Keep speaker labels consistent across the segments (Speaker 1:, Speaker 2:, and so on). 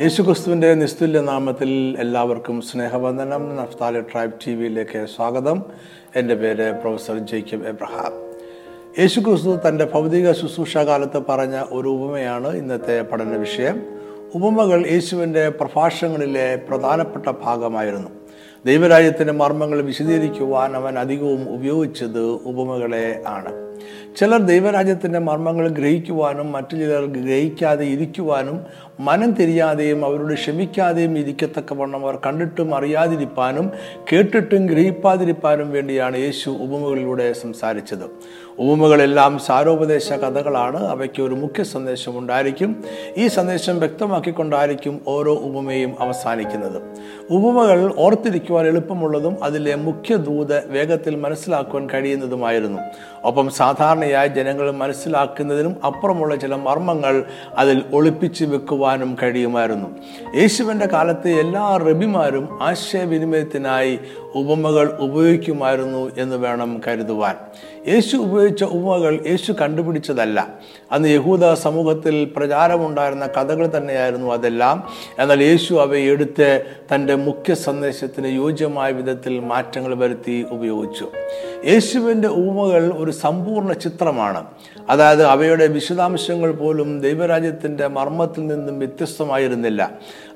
Speaker 1: യേശുക്രിസ്തുവിന്റെ നിസ്തുല്യ നാമത്തിൽ എല്ലാവർക്കും സ്നേഹവന്ദനം. നഫ്താലി ട്രൈബ് ടി വിയിലേക്ക് സ്വാഗതം. എന്റെ പേര് പ്രൊഫസർ ജേക്കബ് എബ്രഹാം. യേശുക്രിസ്തു തന്റെ ഭൗതിക ശുശ്രൂഷ കാലത്ത് പറഞ്ഞ ഒരു ഉപമയാണ് ഇന്നത്തെ പഠന വിഷയം. ഉപമകൾ യേശുവിന്റെ പ്രഭാഷണങ്ങളിലെ പ്രധാനപ്പെട്ട ഭാഗമായിരുന്നു. ദൈവരാജ്യത്തിന്റെ മർമ്മങ്ങൾ വിശദീകരിക്കുവാൻ അവൻ അധികവും ഉപയോഗിച്ചത് ഉപമകളെ ആണ്. ചിലർ ദൈവരാജ്യത്തിന്റെ മർമ്മങ്ങൾ ഗ്രഹിക്കുവാനും മറ്റു ചിലർ ഗ്രഹിക്കാതെ ഇരിക്കുവാനും മനം തിരിയാതെയും അവരോട് ക്ഷമിക്കാതെയും ഇരിക്കത്തക്കവണ്ണം അവർ കണ്ടിട്ടും അറിയാതിരിപ്പാനും കേട്ടിട്ടും ഗ്രഹിപ്പാതിരിപ്പാനും വേണ്ടിയാണ് യേശു ഉപമകളിലൂടെ സംസാരിച്ചത്. ഉപമകളെല്ലാം സാരോപദേശ കഥകളാണ്. അവയ്ക്ക് ഒരു മുഖ്യ സന്ദേശം ഉണ്ടായിരിക്കും. ഈ സന്ദേശം വ്യക്തമാക്കിക്കൊണ്ടായിരിക്കും ഓരോ ഉപമയും അവസാനിക്കുന്നത്. ഉപമകൾ ഓർത്തിരിക്കുവാൻ എളുപ്പമുള്ളതും അതിലെ മുഖ്യ ദൂത് വേഗത്തിൽ മനസ്സിലാക്കുവാൻ കഴിയുന്നതുമായിരുന്നു. ഒപ്പം സാധാരണയായി ജനങ്ങൾ മനസ്സിലാക്കുന്നതിനും അപ്പുറമുള്ള ചില മർമ്മങ്ങൾ അതിൽ ഒളിപ്പിച്ചു വെക്കുവാനും കഴിയുമായിരുന്നു. യേശുവിന്റെ കാലത്ത് എല്ലാ റബിമാരും ആശയവിനിമയത്തിനായി ഉപമകൾ ഉപയോഗിക്കുമായിരുന്നു എന്ന് വേണം കരുതുവാൻ. യേശു ഉപയോഗിച്ച ഉപമകൾ യേശു കണ്ടുപിടിച്ചതല്ല. അന്ന് യഹൂദ സമൂഹത്തിൽ പ്രചാരമുണ്ടായിരുന്ന കഥകൾ തന്നെയായിരുന്നു അതെല്ലാം. എന്നാൽ യേശു അവയെ എടുത്ത് തന്റെ മുഖ്യ സന്ദേശത്തിന് യോജ്യമായ വിധത്തിൽ മാറ്റങ്ങൾ വരുത്തി ഉപയോഗിച്ചു. യേശുവിന്റെ ഉപമകൾ ഒരു സമ്പൂർണ ചിത്രമാണ്. അതായത് അവയുടെ വിശദാംശങ്ങൾ പോലും ദൈവരാജ്യത്തിന്റെ മർമ്മത്തിൽ നിന്നും വ്യത്യസ്തമായിരുന്നില്ല.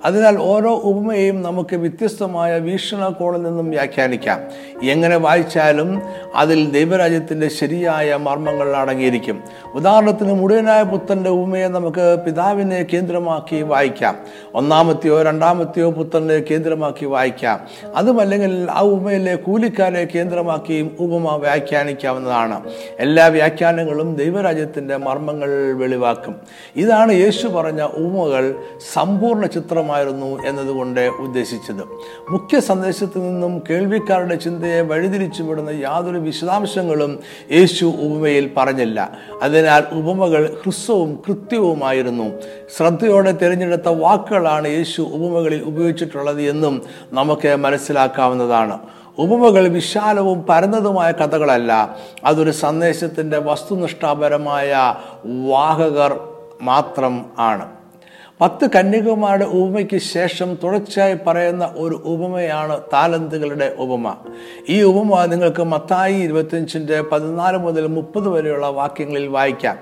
Speaker 1: അതിനാൽ ഓരോ ഉപമയെയും നമുക്ക് വ്യത്യസ്തമായ വീക്ഷണകോണിൽ നിന്നും വ്യാഖ്യാനിക്കാം. എങ്ങനെ വായിച്ചാലും അതിൽ ദൈവരാജ്യത്തിന്റെ ശരിയായ മർമ്മങ്ങൾ അടങ്ങിയിരിക്കും. ഉദാഹരണത്തിന് മുഴുവനായ പുത്രന്റെ ഉപമയെ നമുക്ക് പിതാവിനെ കേന്ദ്രമാക്കി വായിക്കാം. ഒന്നാമത്തെയോ രണ്ടാമത്തെയോ പുത്രനെ കേന്ദ്രമാക്കി വായിക്കാം. അതുമല്ലെങ്കിൽ ആ ഉപമയിലെ കൂലിക്കാരെ കേന്ദ്രമാക്കിയും ഉപമ വ്യാഖ്യാനിക്കാവുന്നതാണ്. എല്ലാ വ്യാഖ്യാനങ്ങളും ദൈവരാജ്യത്തിന്റെ മർമ്മങ്ങൾ വെളിവാക്കും. ഇതാണ് യേശു പറഞ്ഞ ഉപമകൾ സമ്പൂർണ ചിത്രമായിരുന്നു എന്നതുകൊണ്ട് ഉദ്ദേശിച്ചത്. മുഖ്യ സന്ദേശത്തിൽ നിന്നും കേൾവിക്കാരുടെ ചിന്തയെ വഴിതിരിച്ചു വിടുന്ന യാതൊരു വിശദാംശങ്ങളും യേശു ഉപമയിൽ പറഞ്ഞില്ല. അതിനാൽ ഉപമകൾ ഹ്രസ്വവും കൃത്യവുമായിരുന്നു. ശ്രദ്ധയോടെ തിരഞ്ഞെടുത്ത വാക്കുകളാണ് യേശു ഉപമകളിൽ ഉപയോഗിച്ചിട്ടുള്ളത് എന്നും നമുക്ക് മനസ്സിലാക്കാവുന്നതാണ്. ഉപമകൾ വിശാലവും പരന്നതുമായ കഥകളല്ല. അതൊരു സന്ദേശത്തിന്റെ വസ്തുനിഷ്ഠാപരമായ വാഹകർ മാത്രം ആണ്. പത്ത് കന്യകുമാരുടെ ഉപമയ്ക്ക് ശേഷം തുടർച്ചയായി പറയുന്ന ഒരു ഉപമയാണ് താലന്തുകളുടെ ഉപമ. ഈ ഉപമ നിങ്ങൾക്ക് മത്തായി ഇരുപത്തിയഞ്ചിന്റെ പതിനാല് മുതൽ മുപ്പത് വരെയുള്ള വാക്യങ്ങളിൽ വായിക്കാം.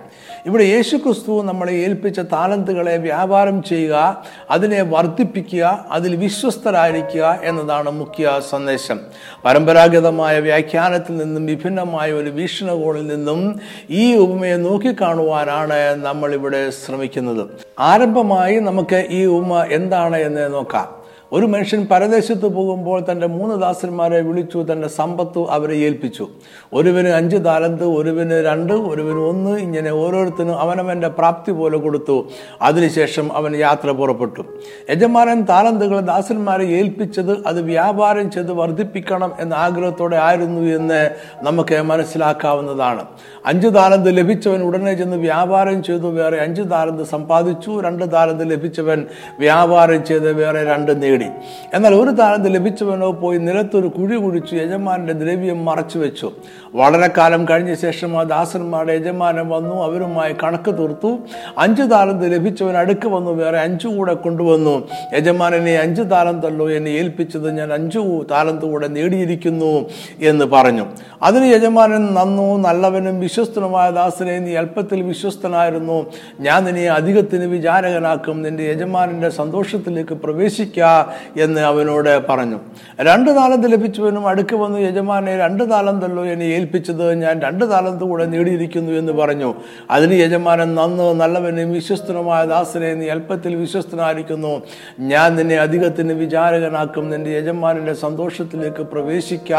Speaker 1: ഇവിടെ യേശു ക്രിസ്തു നമ്മളെ ഏൽപ്പിച്ച താലന്തുകളെ വ്യാപാരം ചെയ്യുക അതിനെ വർദ്ധിപ്പിക്കുക അതിൽ വിശ്വസ്തരായിരിക്കുക എന്നതാണ് മുഖ്യ സന്ദേശം. പരമ്പരാഗതമായ വ്യാഖ്യാനത്തിൽ നിന്നും വിഭിന്നമായ ഒരു വീക്ഷണകോണിൽ നിന്നും ഈ ഉപമയെ നോക്കിക്കാണുവാനാണ് നമ്മൾ ഇവിടെ ശ്രമിക്കുന്നത്. ആരംഭമായി നമുക്ക് ഈ ഉമ്മ എന്താണ് എന്ന് നോക്കാം. ഒരു മനുഷ്യൻ പരദേശത്ത് പോകുമ്പോൾ തന്റെ മൂന്ന് ദാസന്മാരെ വിളിച്ചു തന്റെ സമ്പത്ത് അവരെ ഏൽപ്പിച്ചു. ഒരുവന് അഞ്ച് താലന്ത് ഒരുവന് രണ്ട് ഒരുവന് ഒന്ന് ഇങ്ങനെ ഓരോരുത്തരും അവനവന്റെ പ്രാപ്തി പോലെ കൊടുത്തു. അതിനുശേഷം അവൻ യാത്ര പുറപ്പെട്ടു. യജമാനൻ താലന്തുകൾ ദാസന്മാരെ ഏൽപ്പിച്ചത് അത് വ്യാപാരം ചെയ്ത് വർദ്ധിപ്പിക്കണം എന്ന ആഗ്രഹത്തോടെ ആയിരുന്നു എന്ന് നമുക്ക് മനസ്സിലാക്കാവുന്നതാണ്. അഞ്ച് താലന്ത് ലഭിച്ചവൻ ഉടനെ ചെന്ന് വ്യാപാരം ചെയ്തു വേറെ അഞ്ച് താലന്ത് സമ്പാദിച്ചു രണ്ട് താലന്ത് ലഭിച്ചവൻ വ്യാപാരം ചെയ്ത് വേറെ രണ്ട് നേടി. നേടി എന്നാൽ ഒരു താലന്ത് ലഭിച്ചവനോ പോയി നിലത്തൊരു കുഴി കുഴിച്ചു യജമാന്റെ ദ്രവ്യം മറച്ചു വെച്ചു. വളരെ കാലം കഴിഞ്ഞ ശേഷം ആ ദാസന്മാരുടെ യജമാനൻ വന്നു അവരുമായി കണക്ക് തീർത്തു. അഞ്ച് താലന്ത് ലഭിച്ചവൻ അടുക്ക് വന്നു വേറെ അഞ്ചു കൂടെ കൊണ്ടുവന്നു. യജമാനെ അഞ്ച് താലന്തല്ലോ എന്നെ ഏൽപ്പിച്ചത് ഞാൻ അഞ്ചു താലന്ത് കൂടെ നേടിയിരിക്കുന്നു എന്ന് പറഞ്ഞു. അതിന് യജമാനൻ നന്നു നല്ലവനും വിശ്വസ്തനുമായ ദാസനെ നീ അല്പത്തിൽ വിശ്വസ്തനായിരുന്നു. ഞാൻ നിന്നെ അധികത്തിന് വിചാരകനാക്കും. നിന്റെ യജമാനന്റെ സന്തോഷത്തിലേക്ക് പ്രവേശിക്കുക എന്ന് അവനോട് പറഞ്ഞു. രണ്ട് താലന്ത് ലഭിച്ചവനും അടുക്ക് വന്നു യജമാനെ രണ്ട് താലന്തല്ലോ എന്നെ ഏൽപ്പിച്ചത്. ഞാൻ രണ്ട് താലന്ത് കൂടെ നേടിയിരിക്കുന്നു എന്ന് പറഞ്ഞു. അതിന് യജമാനൻ നന്ന് നല്ലവനും വിശ്വസ്തനുമായ ദാസനെ നീ അല്പത്തിൽ വിശ്വസ്തനായിരിക്കുന്നു. ഞാൻ നിന്നെ അധികത്തിന് വിചാരകനാക്കും. നിന്റെ യജമാനന്റെ സന്തോഷത്തിലേക്ക് പ്രവേശിക്ക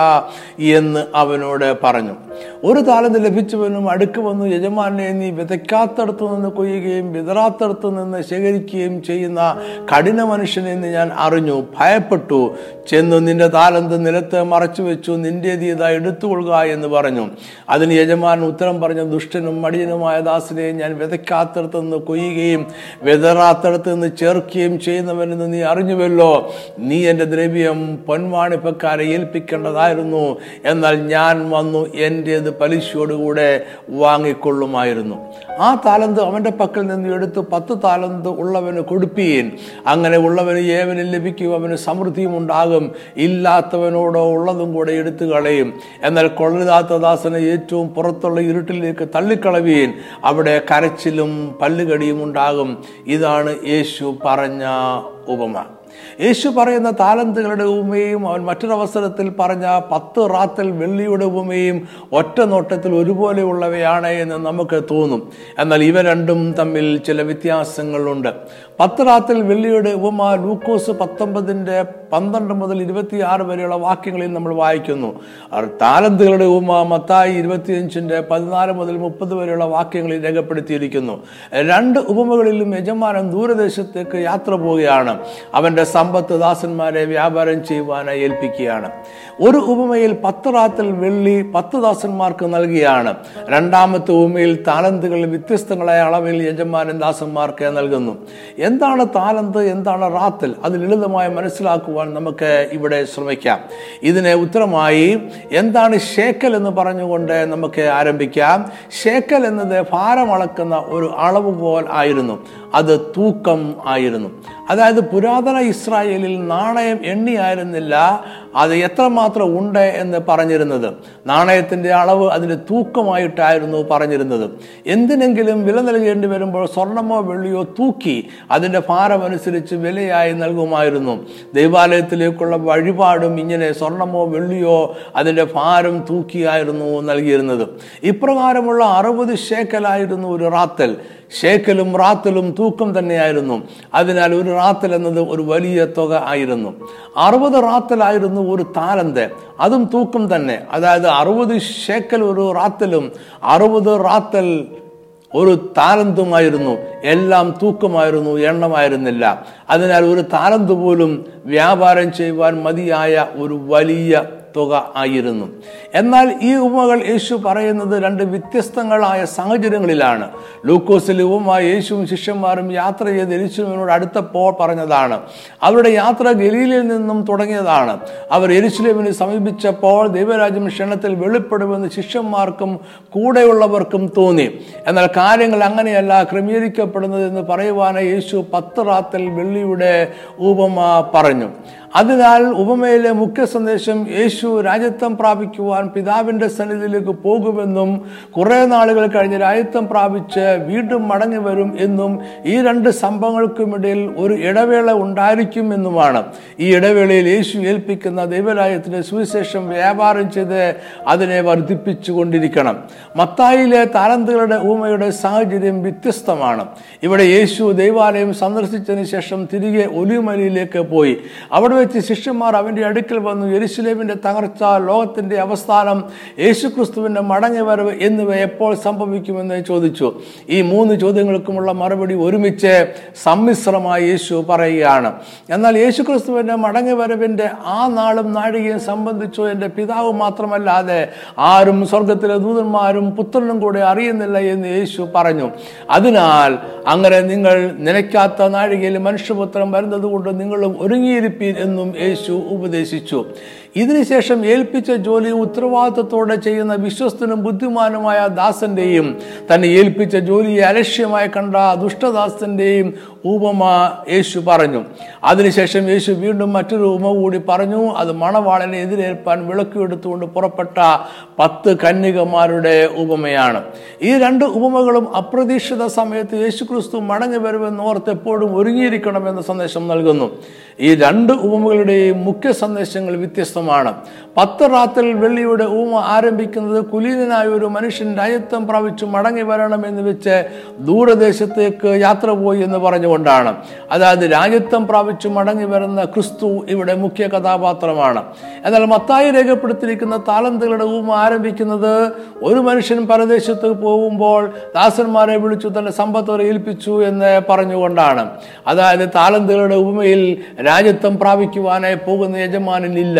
Speaker 1: എന്ന് അവനോട് പറഞ്ഞു. ഒരു താലന്ത് ലഭിച്ചവനും അടുക്ക് വന്നു യജമാനെ നീ വിതയ്ക്കാത്തടത്തു നിന്ന് കൊയ്യുകയും വിതറാത്തടത്തു നിന്ന് ശേഖരിക്കുകയും ചെയ്യുന്ന കഠിന മനുഷ്യനെന്ന് ഞാൻ അറിഞ്ഞു ഭയപ്പെട്ടു. ചെന്നു നിന്റെ താലന്ത് നിലത്ത് മറച്ചു വെച്ചു നിന്റേത് ഇതാ എടുത്തുകൊള്ളുക എന്ന് പറഞ്ഞു. അതിന് യജമാൻ ഉത്തരം പറഞ്ഞു ദുഷ്ടനും മടിയനുമായ ദാസിനെ ഞാൻ വിതയ്ക്കാത്തടത്ത് നിന്ന് കൊയ്യുകയും വിതറാത്തടത്ത് നിന്ന് ചേർക്കുകയും ചെയ്യുന്നവനെന്ന് നീ അറിഞ്ഞുവല്ലോ. നീ എന്റെ ദ്രവ്യം പൊൻവാണിപ്പക്കാരെ ഏൽപ്പിക്കേണ്ടതായിരുന്നു. എന്നാൽ ഞാൻ വന്നു എന്റേത് പലിശയോടുകൂടെ വാങ്ങിക്കൊള്ളുമായിരുന്നു. ആ താലന്ത് അവന്റെ പക്കൽ നിന്ന് എടുത്ത് പത്ത് താലന്ത് ഉള്ളവന് കൊടുപ്പീൻ. അങ്ങനെ ഉള്ളവന് ഏവനും ലഭിക്കും അവന് സമൃദ്ധിയും ഉണ്ടാകും. ഇല്ലാത്തവനോടോ ഉള്ളതും കൂടെ എടുത്തു കളയും. എന്നാൽ കൊള്ളരുതാത്ത ദാസനെ ഏറ്റവും പുറത്തുള്ള ഇരുട്ടിലേക്ക് തള്ളിക്കളവീൻ. അവിടെ കരച്ചിലും പല്ലുകടിയും ഉണ്ടാകും. ഇതാണ് യേശു പറഞ്ഞ ഉപമ. യേശു പറയുന്ന താലന്തുകളുടെ ഉപമയും അവൻ മറ്റൊരവസരത്തിൽ പറഞ്ഞ പത്ത് റാത്തൽ വെള്ളിയുടെ ഉപമയും ഒറ്റ നോട്ടത്തിൽ ഒരുപോലെയുള്ളവയാണ് എന്ന് നമുക്ക് തോന്നും. എന്നാൽ ഇവ രണ്ടും തമ്മിൽ ചില വ്യത്യാസങ്ങളുണ്ട്. പത്ത് റാത്തൽ വെള്ളിയുടെ ഉപമ ലൂക്കോസ് പത്തൊമ്പതിന്റെ പന്ത്രണ്ട് മുതൽ ഇരുപത്തിയാറ് വരെയുള്ള വാക്യങ്ങളിൽ നമ്മൾ വായിക്കുന്നു. താലന്തുകളുടെ ഉപമ മത്തായി ഇരുപത്തിയഞ്ചിന്റെ പതിനാല് മുതൽ മുപ്പത് വരെയുള്ള വാക്യങ്ങളിൽ രേഖപ്പെടുത്തിയിരിക്കുന്നു. രണ്ട് ഉപമകളിലും യജമാനൻ ദൂരദേശത്തേക്ക് യാത്ര പോവുകയാണ്. അവന്റെ സമ്പത്ത് ദാസന്മാരെ വ്യാപാരം ചെയ്യുവാനായി ഏൽപ്പിക്കുകയാണ്. ഒരു ഉപമയിൽ പത്ത് റാത്തിൽ വെള്ളി പത്ത് ദാസന്മാർക്ക് നൽകിയാണ്. രണ്ടാമത്തെ ഉപമയിൽ താലന്തുകൾ വ്യത്യസ്തങ്ങളായ അളവിൽ യജമാനൻ ദാസന്മാർക്ക് നൽകുന്നു. എന്താണ് താലന്ത് എന്താണ് റാത്തൽ? അത് ലളിതമായി മനസ്സിലാക്കുവാൻ നമുക്ക് ഇവിടെ ശ്രമിക്കാം. ഇതിന് ഉത്തരമായി എന്താണ് ഷേക്കൽ എന്ന് പറഞ്ഞുകൊണ്ട് നമുക്ക് ആരംഭിക്കാം. ഷേക്കൽ എന്നത് ഭാരമളക്കുന്ന ഒരു അളവുകോൽ ആയിരുന്നു. അത് തൂക്കം ആയിരുന്നു. അതായത് പുരാതന ഇസ്രായേലിൽ നാണയം എണ്ണിയായിരുന്നില്ല അത് എത്രമാത്രം ഉണ്ട് എന്ന് പറഞ്ഞിരുന്നത്. നാണയത്തിന്റെ അളവ് അതിന്റെ തൂക്കമായിട്ടായിരുന്നു പറഞ്ഞിരുന്നത്. എന്തിനെങ്കിലും വില നൽകേണ്ടി വരുമ്പോൾ സ്വർണമോ വെള്ളിയോ തൂക്കി അതിന്റെ ഭാരമനുസരിച്ച് വിലയായി നൽകുമായിരുന്നു. ദൈവാലയത്തിലേക്കുള്ള വഴിപാടും ഇങ്ങനെ സ്വർണമോ വെള്ളിയോ അതിന്റെ ഭാരം തൂക്കിയായിരുന്നു നൽകിയിരുന്നത്. ഇപ്രകാരമുള്ള അറുപത് ശേക്കലായിരുന്നു ഒരു റാത്തൽ. ഷേക്കലും റാത്തലും തൂക്കം തന്നെയായിരുന്നു. അതിനാൽ ഒരു റാത്തൽ എന്നത് ഒരു വലിയ തുക ആയിരുന്നു. അറുപത് റാത്തലായിരുന്നു ഒരു താലന്ത്. അതും തൂക്കം തന്നെ. അതായത് അറുപത് ഷേക്കൽ ഒരു റാത്തലും അറുപത് റാത്തൽ ഒരു താലന്തുമായിരുന്നു. എല്ലാം തൂക്കമായിരുന്നു എണ്ണമായിരുന്നില്ല. അതിനാൽ ഒരു താലന്ത് പോലും വ്യാപാരം ചെയ്യുവാൻ മതിയായ ഒരു വലിയ തുക ആയിരുന്നു. എന്നാൽ ഈ ഉപമകൾ യേശു പറയുന്നത് രണ്ട് വ്യത്യസ്തങ്ങളായ സാഹചര്യങ്ങളിലാണ്. ലൂക്കോസിൽ ഉപമ യേശുവും ശിഷ്യന്മാരും യാത്ര ചെയ്ത് എരിശുവിനോട് അടുത്തപ്പോൾ പറഞ്ഞതാണ്. അവരുടെ യാത്ര ഗലീലിൽ നിന്നും തുടങ്ങിയതാണ്. അവർ എരിശുലേമിനെ സമീപിച്ചപ്പോൾ ദൈവരാജ്യം ക്ഷണത്തിൽ വെളിപ്പെടുമെന്ന് ശിഷ്യന്മാർക്കും കൂടെയുള്ളവർക്കും തോന്നി. എന്നാൽ കാര്യങ്ങൾ അങ്ങനെയല്ല ക്രമീകരിക്കപ്പെടുന്നത് എന്ന് പറയുവാനായി യേശു പത്ത് റാത്തൽ വെള്ളിയുടെ ഉപമ പറഞ്ഞു. അതിനാൽ ഉപമയിലെ മുഖ്യ സന്ദേശം യേശു രാജ്യത്വം പ്രാപിക്കുവാൻ പിതാവിന്റെ സന്നിധിയിലേക്ക് പോകുമെന്നും കുറെ നാളുകൾ കഴിഞ്ഞ് രാജ്യത്വം പ്രാപിച്ച് വീണ്ടും മടങ്ങി വരും എന്നും ഈ രണ്ട് സംഭവങ്ങൾക്കുമിടയിൽ ഒരു ഇടവേള ഉണ്ടായിരിക്കും എന്നുമാണ് ഈ ഇടവേളയിൽ യേശു ഏൽപ്പിക്കുന്ന ദൈവരാജ്യത്തിന്റെ സുവിശേഷം വ്യാപാരം ചെയ്ത് അതിനെ വർദ്ധിപ്പിച്ചു കൊണ്ടിരിക്കണം മത്തായിലെ താരന്തുകളുടെ ഉപമയുടെ സാഹചര്യം വ്യത്യസ്തമാണ്. ഇവിടെ യേശു ദൈവാലയം സന്ദർശിച്ചതിന് ശേഷം തിരികെ ഒലിമലയിലേക്ക് പോയി. അവിടെ വെച്ച് ശിഷ്യന്മാർ അവന്റെ അടുക്കൽ വന്നു. യരിശുലേമിന്റെ തകർച്ച ലോകത്തിന്റെ അവസ്ഥാനം യേശുക്രിസ്തുവിന്റെ മടങ്ങി വരവ് എന്നിവ എപ്പോൾ സംഭവിക്കുമെന്ന് ചോദിച്ചു. ഈ മൂന്ന് ചോദ്യങ്ങൾക്കുമുള്ള മറുപടി ഒരുമിച്ച് സമ്മിശ്രമായി യേശു പറയുകയാണ്. എന്നാൽ യേശുക്രിസ്തുവിന്റെ മടങ്ങി വരവിന്റെ ആ നാളും നാഴികയും സംബന്ധിച്ചു എന്റെ പിതാവ് മാത്രമല്ലാതെ ആരും സ്വർഗത്തിലെ ദൂതന്മാരും പുത്രനും കൂടെ അറിയുന്നില്ല എന്ന് യേശു പറഞ്ഞു. അതിനാൽ അങ്ങനെ നിങ്ങൾ നിലയ്ക്കാത്ത നാഴികയിൽ മനുഷ്യപുത്രം വരുന്നത് കൊണ്ട് നിങ്ങളും ഒരുങ്ങിയിരിപ്പീൻ എന്നും യേശു ഉപദേശിച്ചു. ഇതിനുശേഷം ഏൽപ്പിച്ച ജോലി ഉത്തരവാദിത്തത്തോടെ ചെയ്യുന്ന വിശ്വസ്തനും ബുദ്ധിമാനുമായ ദാസന്റെയും തന്നെ ഏൽപ്പിച്ച ജോലിയെ അലക്ഷ്യമായി കണ്ട ദുഷ്ടദാസന്റെയും ഉപമ യേശു പറഞ്ഞു. അതിനുശേഷം യേശു വീണ്ടും മറ്റൊരു ഉപമ കൂടി പറഞ്ഞു. അത് മണവാളനെ എതിരേൽപ്പാൻ വിളക്കിയെടുത്തുകൊണ്ട് പുറപ്പെട്ട പത്ത് കന്യകമാരുടെ ഉപമയാണ്. ഈ രണ്ട് ഉപമകളും അപ്രതീക്ഷിത സമയത്ത് യേശുക്രിസ്തു മടങ്ങി വരുമെന്ന് ഓർത്ത് എപ്പോഴും ഒരുങ്ങിയിരിക്കണമെന്ന സന്ദേശം നൽകുന്നു. ഈ രണ്ട് ഉപമകളുടെയും മുഖ്യ സന്ദേശങ്ങൾ വ്യത്യസ്തമാണ്. ദിവസമാണ്. പത്ത് റാത്തിൽ വെള്ളിയുടെ ഊമ ആരംഭിക്കുന്നത് കുലീനനായ ഒരു മനുഷ്യൻ രാജ്യത്വം പ്രാപിച്ചു മടങ്ങി വരണം എന്ന് വെച്ച് ദൂരദേശത്തേക്ക് യാത്ര പോയി എന്ന് പറഞ്ഞുകൊണ്ടാണ്. അതായത് രാജ്യത്വം പ്രാപിച്ചു മടങ്ങി വരുന്ന ക്രിസ്തു ഇവിടെ മുഖ്യ കഥാപാത്രമാണ്. എന്നാൽ മത്തായി രേഖപ്പെടുത്തിയിരിക്കുന്ന താലന്തുകളുടെ ഊമ ആരംഭിക്കുന്നത് ഒരു മനുഷ്യൻ പരദേശത്ത് പോകുമ്പോൾ ദാസന്മാരെ വിളിച്ചു തന്റെ സമ്പത്തോടെ ഏൽപ്പിച്ചു എന്ന് പറഞ്ഞുകൊണ്ടാണ്. അതായത് താലന്തുകളുടെ ഉപമയിൽ രാജ്യത്വം പ്രാപിക്കുവാനായി പോകുന്ന യജമാനനില്ല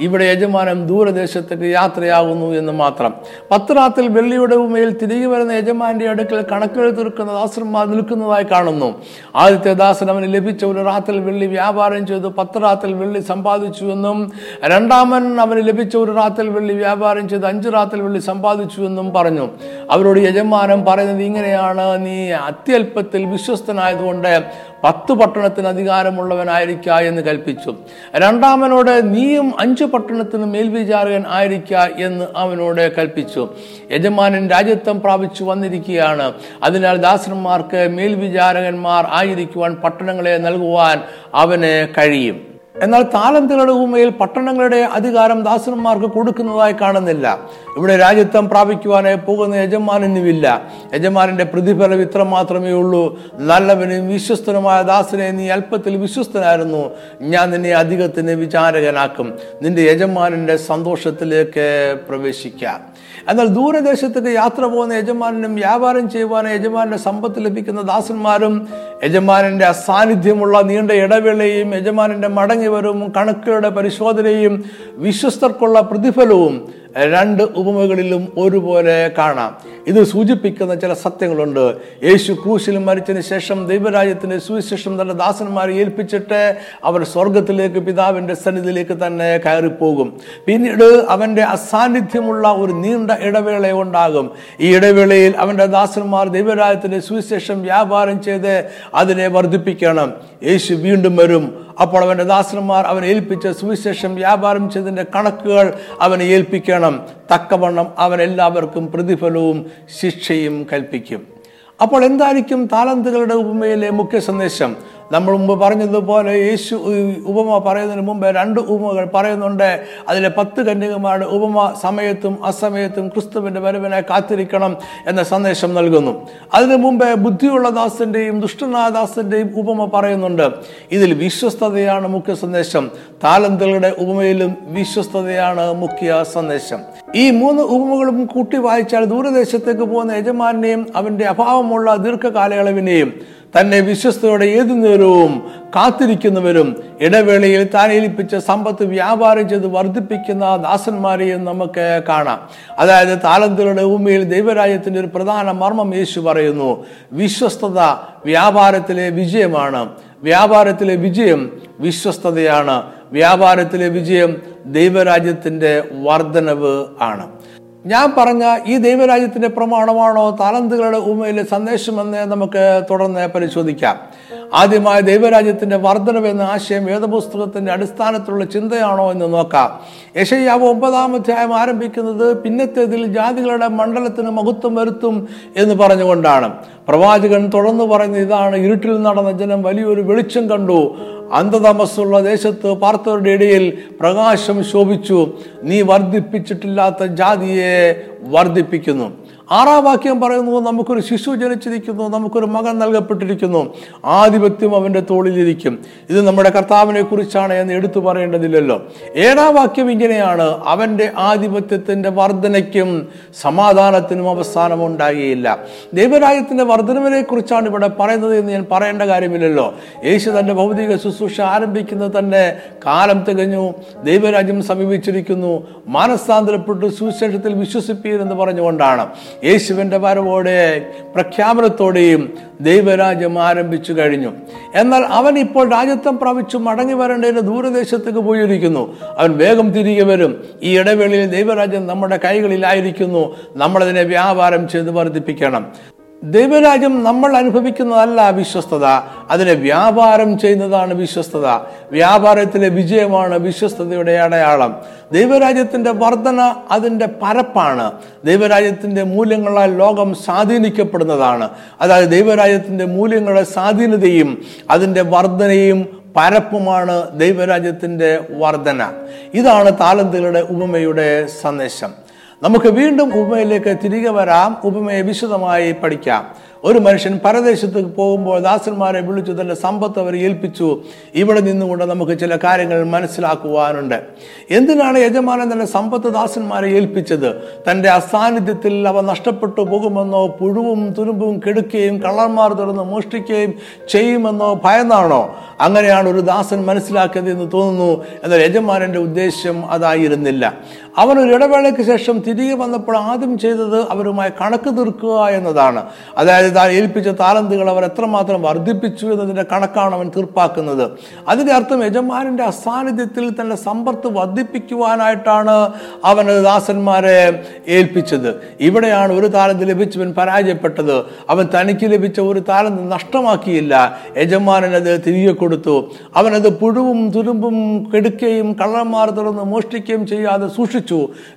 Speaker 1: ഇവിടെ യജമാനൻ ദൂരദേശത്തേക്ക് യാത്രയാകുന്നു എന്ന് മാത്രം. പത്രാത്തിൽ വെള്ളിയുടെ ഉമയിൽ തിരികെ വരുന്ന യജമാന്റെ അടുക്കൽ കണക്കുകൾ തീർക്കുന്ന ദാസന്മാർ നിൽക്കുന്നതായി കാണുന്നു. ആദ്യത്തെ ദാസൻ അവന് ലഭിച്ച ഒരു റാത്തിൽ വെള്ളി വ്യാപാരം ചെയ്തു പത്രാത്തിൽ വെള്ളി സമ്പാദിച്ചു എന്നും രണ്ടാമൻ അവന് ലഭിച്ച ഒരു റാത്തിൽ വെള്ളി വ്യാപാരം ചെയ്ത് അഞ്ച് റാത്തിൽ വെള്ളി സമ്പാദിച്ചു എന്നും പറഞ്ഞു. അവരോട് യജമാനം പറയുന്നത് ഇങ്ങനെയാണ് നീ അത്യല്പത്തിൽ വിശ്വസ്തനായതുകൊണ്ട് പത്ത് പട്ടണത്തിന് അധികാരമുള്ളവനായിരിക്ക എന്ന് കൽപ്പിച്ചു. രണ്ടാമനോട് നീയും അഞ്ച് പട്ടണത്തിന് മേൽവിചാരകൻ ആയിരിക്ക എന്ന് അവനോട് കൽപ്പിച്ചു. യജമാനൻ രാജ്യത്വം പ്രാപിച്ചു വന്നിരിക്കുകയാണ്. അതിനാൽ ദാസന്മാർക്ക് മേൽവിചാരകന്മാർ ആയിരിക്കുവാൻ പട്ടണങ്ങളെ നൽകുവാൻ അവന് കഴിയും. എന്നാൽ താലന്തുകളുടെ ഉമയിൽ പട്ടണങ്ങളുടെ അധികാരം ദാസന്മാർക്ക് കൊടുക്കുന്നതായി കാണുന്നില്ല. ഇവിടെ രാജ്യത്വം പ്രാപിക്കുവാനായി പോകുന്ന യജമാനനുമില്ല. യജമാനന്റെ പ്രതിഫലം ഇത്ര മാത്രമേ ഉള്ളൂ. നല്ലവനും വിശ്വസ്തനുമായ ദാസനെ നീ അല്പത്തിൽ വിശ്വസ്തനായിരുന്നു. ഞാൻ നിന്നെ അധികത്തിന് വിചാരകനാക്കും. നിന്റെ യജമാനന്റെ സന്തോഷത്തിലേക്ക് പ്രവേശിക്കാം. എന്നാൽ ദൂരദേശത്തേക്ക് യാത്ര പോകുന്ന യജമാനും വ്യാപാരം ചെയ്യുവാനും യജമാന്റെ സമ്പത്ത് ലഭിക്കുന്ന ദാസന്മാരും യജമാനന്റെ അസാന്നിധ്യമുള്ള നീണ്ട ഇടവേളയും യജമാനന്റെ മടങ്ങിവരവും കണക്കുകളുടെ പരിശോധനയും വിശ്വസ്തർക്കുള്ള പ്രതിഫലവും രണ്ട് ഉപമകളിലും ഒരുപോലെ കാണാം. ഇത് സൂചിപ്പിക്കുന്ന ചില സത്യങ്ങളുണ്ട്. യേശു ക്രൂശിൽ മരിച്ചതിന് ശേഷം ദൈവരാജ്യത്തിന്റെ സുവിശേഷം തന്റെ ദാസന്മാരെ ഏൽപ്പിച്ചിട്ട് അവർ സ്വർഗത്തിലേക്ക് പിതാവിന്റെ സന്നിധിയിലേക്ക് തന്നെ കയറിപ്പോകും. പിന്നീട് അവന്റെ അസാന്നിധ്യമുള്ള ഒരു നീണ്ട ഇടവേള ഉണ്ടാകും. ഈ ഇടവേളയിൽ അവന്റെ ദാസന്മാർ ദൈവരാജ്യത്തിന്റെ സുവിശേഷം വ്യാപാരം ചെയ്ത് അതിനെ വർദ്ധിപ്പിക്കണം. യേശു വീണ്ടും വരും. അപ്പോൾ അവന്റെ ദാസന്മാർ അവനെ ഏൽപ്പിച്ച സുവിശേഷം വ്യാപാരം ചെയ്തതിന്റെ കണക്കുകൾ അവനെ ഏൽപ്പിക്കണം. തക്കവണ്ണം അവരെല്ലാവർക്കും പ്രതിഫലവും ശിക്ഷയും കൽപ്പിക്കും. അപ്പോൾ എന്തായിരിക്കും താലന്തുകളുടെ ഉപമയിലെ മുഖ്യ സന്ദേശം? നമ്മൾ മുമ്പ് പറഞ്ഞതുപോലെ യേശു ഉപമ പറയുന്നതിന് മുമ്പ് രണ്ട് ഉപമകൾ പറയുന്നുണ്ട്. അതിലെ പത്ത് കന്യകമാരുടെ ഉപമ സമയത്തും അസമയത്തും ക്രിസ്തുവിന്റെ വരവിനെ കാത്തിരിക്കണം എന്ന സന്ദേശം നൽകുന്നു. അതിനു മുമ്പേ ബുദ്ധിയുള്ള ദാസന്റെയും ദുഷ്ടനായ ദാസന്റെയും ഉപമ പറയുന്നുണ്ട്. ഇതിൽ വിശ്വസ്തതയാണ് മുഖ്യ സന്ദേശം. താലന്തുകളുടെ ഉപമയിലും വിശ്വസ്തതയാണ് മുഖ്യ സന്ദേശം. ഈ മൂന്ന് ഉപമകളും കൂട്ടി വായിച്ചാൽ ദൂരദേശത്തേക്ക് പോകുന്ന യജമാനെയും അവന്റെ അഭാവമുള്ള ദീർഘകാലയളവിനെയും തന്നെ വിശ്വസ്തയോടെ ഏതു നേരവും കാത്തിരിക്കുന്നവരും ഇടവേളയിൽ താൻ ഏൽപ്പിച്ച സമ്പത്ത് വ്യാപാരം ചെയ്ത് വർദ്ധിപ്പിക്കുന്ന ദാസന്മാരെയും നമുക്ക് കാണാം. അതായത് താലന്തുകളുടെ ഭൂമിയിൽ ദൈവരാജ്യത്തിന്റെ ഒരു പ്രധാന മർമ്മം യേശു പറയുന്നു വിശ്വസ്തത വ്യാപാരത്തിലെ വിജയമാണ്. വ്യാപാരത്തിലെ വിജയം വിശ്വസ്തതയാണ്. വ്യാപാരത്തിലെ വിജയം ദൈവരാജ്യത്തിന്റെ വർധനവ് ആണ്. ഞാൻ പറഞ്ഞ ഈ ദൈവരാജ്യത്തിന്റെ പ്രമാണമാണോ താലന്തുകളുടെ ഉമയിലെ സന്ദേശമെന്ന് നമുക്ക് തുടർന്ന് പരിശോധിക്കാം. ആദ്യമായ ദൈവരാജ്യത്തിന്റെ വർധനവ് എന്ന ആശയം വേദപുസ്തകത്തിന്റെ അടിസ്ഥാനത്തിലുള്ള ചിന്തയാണോ എന്ന് നോക്കാം. യശയ്യാവ് ഒമ്പതാം അധ്യായം ആരംഭിക്കുന്നത് പിന്നത്തേതിൽ ജാതികളുടെ മണ്ഡലത്തിന് മഹത്വം വരുത്തും എന്ന് പറഞ്ഞുകൊണ്ടാണ്. പ്രവാചകൻ തുടർന്ന് പറയുന്നത് ഇതാണ് ഇരുട്ടിൽ നടന്ന ജനം വലിയൊരു വെളിച്ചം കണ്ടു. അന്ധതമസ്സുള്ള ദേശത്ത് പാർത്തവരുടെ ഇടയിൽ പ്രകാശം ശോഭിച്ചു. നീ വർദ്ധിപ്പിച്ചിട്ടില്ലാത്ത ജാതിയെ വർദ്ധിപ്പിക്കുന്നു. ആറാം വാക്യം പറയുന്നു നമുക്കൊരു ശിശു ജനിച്ചിരിക്കുന്നു നമുക്കൊരു മകൻ നൽകപ്പെട്ടിരിക്കുന്നു. ആധിപത്യം അവന്റെ തോളിലിരിക്കും. ഇത് നമ്മുടെ കർത്താവിനെ കുറിച്ചാണ് എന്ന് എടുത്തു പറയേണ്ടതില്ലല്ലോ. ഏഴാം വാക്യം ഇങ്ങനെയാണ് അവന്റെ ആധിപത്യത്തിന്റെ വർധനയ്ക്കും സമാധാനത്തിനും അവസാനം ഉണ്ടാകുകയില്ല ദൈവരാജ്യത്തിന്റെ വർധനവിനെ കുറിച്ചാണ് ഇവിടെ പറയുന്നത് എന്ന് ഞാൻ പറയേണ്ട കാര്യമില്ലല്ലോ. യേശു തന്റെ ഭൗതിക ശുശ്രൂഷ ആരംഭിക്കുന്നത് തന്നെ കാലം തികഞ്ഞു ദൈവരാജ്യം സമീപിച്ചിരിക്കുന്നു മാനസാന്തരപ്പെട്ട് സുവിശേഷത്തിൽ വിശ്വസിപ്പിയെന്ന് പറഞ്ഞുകൊണ്ടാണ്. യേശുവിന്റെ വരവോടെ പ്രഖ്യാപനത്തോടെയും ദൈവരാജ്യം ആരംഭിച്ചു കഴിഞ്ഞു. എന്നാൽ അവൻ ഇപ്പോൾ രാജ്യത്വം പ്രാപിച്ചു മടങ്ങി വരേണ്ടതിന് ദൂരദേശത്തേക്ക് പോയിരിക്കുന്നു. അവൻ വേഗം തിരികെ വരും. ഈ ഇടവേളയിൽ ദൈവരാജ്യം നമ്മുടെ കൈകളിലായിരിക്കുന്നു. നമ്മളതിനെ വ്യാപാരം ചെയ്ത് വർദ്ധിപ്പിക്കണം. ദൈവരാജ്യം നമ്മൾ അനുഭവിക്കുന്നതല്ല വിശ്വസ്തത. അതിനെ വ്യാപാരം ചെയ്യുന്നതാണ് വിശ്വസ്തത. വ്യാപാരത്തിലെ വിജയമാണ് വിശ്വസ്തതയുടെ അടയാളം. ദൈവരാജ്യത്തിന്റെ വർധന അതിന്റെ പരപ്പാണ്. ദൈവരാജ്യത്തിന്റെ മൂല്യങ്ങളാൽ ലോകം സ്വാധീനിക്കപ്പെടുന്നതാണ്. അതായത് ദൈവരാജ്യത്തിന്റെ മൂല്യങ്ങളുടെ സ്വാധീനതയും അതിന്റെ വർധനയും പരപ്പുമാണ് ദൈവരാജ്യത്തിന്റെ വർധന. ഇതാണ് താലന്തുകളുടെ ഉപമയുടെ സന്ദേശം. നമുക്ക് വീണ്ടും ഉപമയിലേക്ക് തിരികെ വരാം. ഉപമയെ വിശദമായി പഠിക്കാം. ഒരു മനുഷ്യൻ പരദേശത്ത് പോകുമ്പോൾ ദാസന്മാരെ വിളിച്ചു തന്റെ സമ്പത്ത് അവരെ ഏൽപ്പിച്ചു. ഇവിടെ നിന്നുകൊണ്ട് നമുക്ക് ചില കാര്യങ്ങൾ മനസ്സിലാക്കുവാനുണ്ട്. എന്തിനാണ് യജമാനൻ തന്റെ സമ്പത്ത് ദാസന്മാരെ ഏൽപ്പിച്ചത്? തന്റെ അസാന്നിധ്യത്തിൽ അവ നഷ്ടപ്പെട്ടു പോകുമെന്നോ പുഴുവും തുരുമ്പും കെടുക്കുകയും കള്ളന്മാർ തുറന്ന് മോഷ്ടിക്കുകയും ചെയ്യുമെന്നോ ഭയന്നാണോ? അങ്ങനെയാണ് ഒരു ദാസൻ മനസ്സിലാക്കിയത് എന്ന് തോന്നുന്നു. എന്നാൽ യജമാനന്റെ ഉദ്ദേശ്യം അതായിരുന്നില്ല. അവൻ ഒരു ഇടവേളയ്ക്ക് ശേഷം തിരികെ വന്നപ്പോൾ ആദ്യം ചെയ്തത് അവരുമായി കണക്ക് തീർക്കുക എന്നതാണ്. അതായത് താൻ ഏൽപ്പിച്ച താലന്തുകൾ അവർ എത്രമാത്രം വർദ്ധിപ്പിച്ചു എന്നതിന്റെ കണക്കാണ് അവൻ തീർപ്പാക്കുന്നത്. അതിന്റെ അർത്ഥം യജമാനന്റെ അസാന്നിധ്യത്തിൽ തന്റെ സമ്പത്ത് വർദ്ധിപ്പിക്കുവാനായിട്ടാണ് അവൻ ദാസന്മാരെ ഏൽപ്പിച്ചത്. ഇവിടെയാണ് ഒരു താലന്ത് ലഭിച്ചവൻ പരാജയപ്പെട്ടത്. അവൻ തനിക്ക് ലഭിച്ച ഒരു താലന്ത് നഷ്ടമാക്കിയില്ല. യജമാനൻ അത് തിരികെ കൊടുത്തു. അവനത് പുഴുവും തുരുമ്പും കെടുക്കുകയും കള്ളന്മാർ തുറന്ന് മോഷ്ടിക്കുകയും ചെയ്യാതെ സൂക്ഷിച്ചു.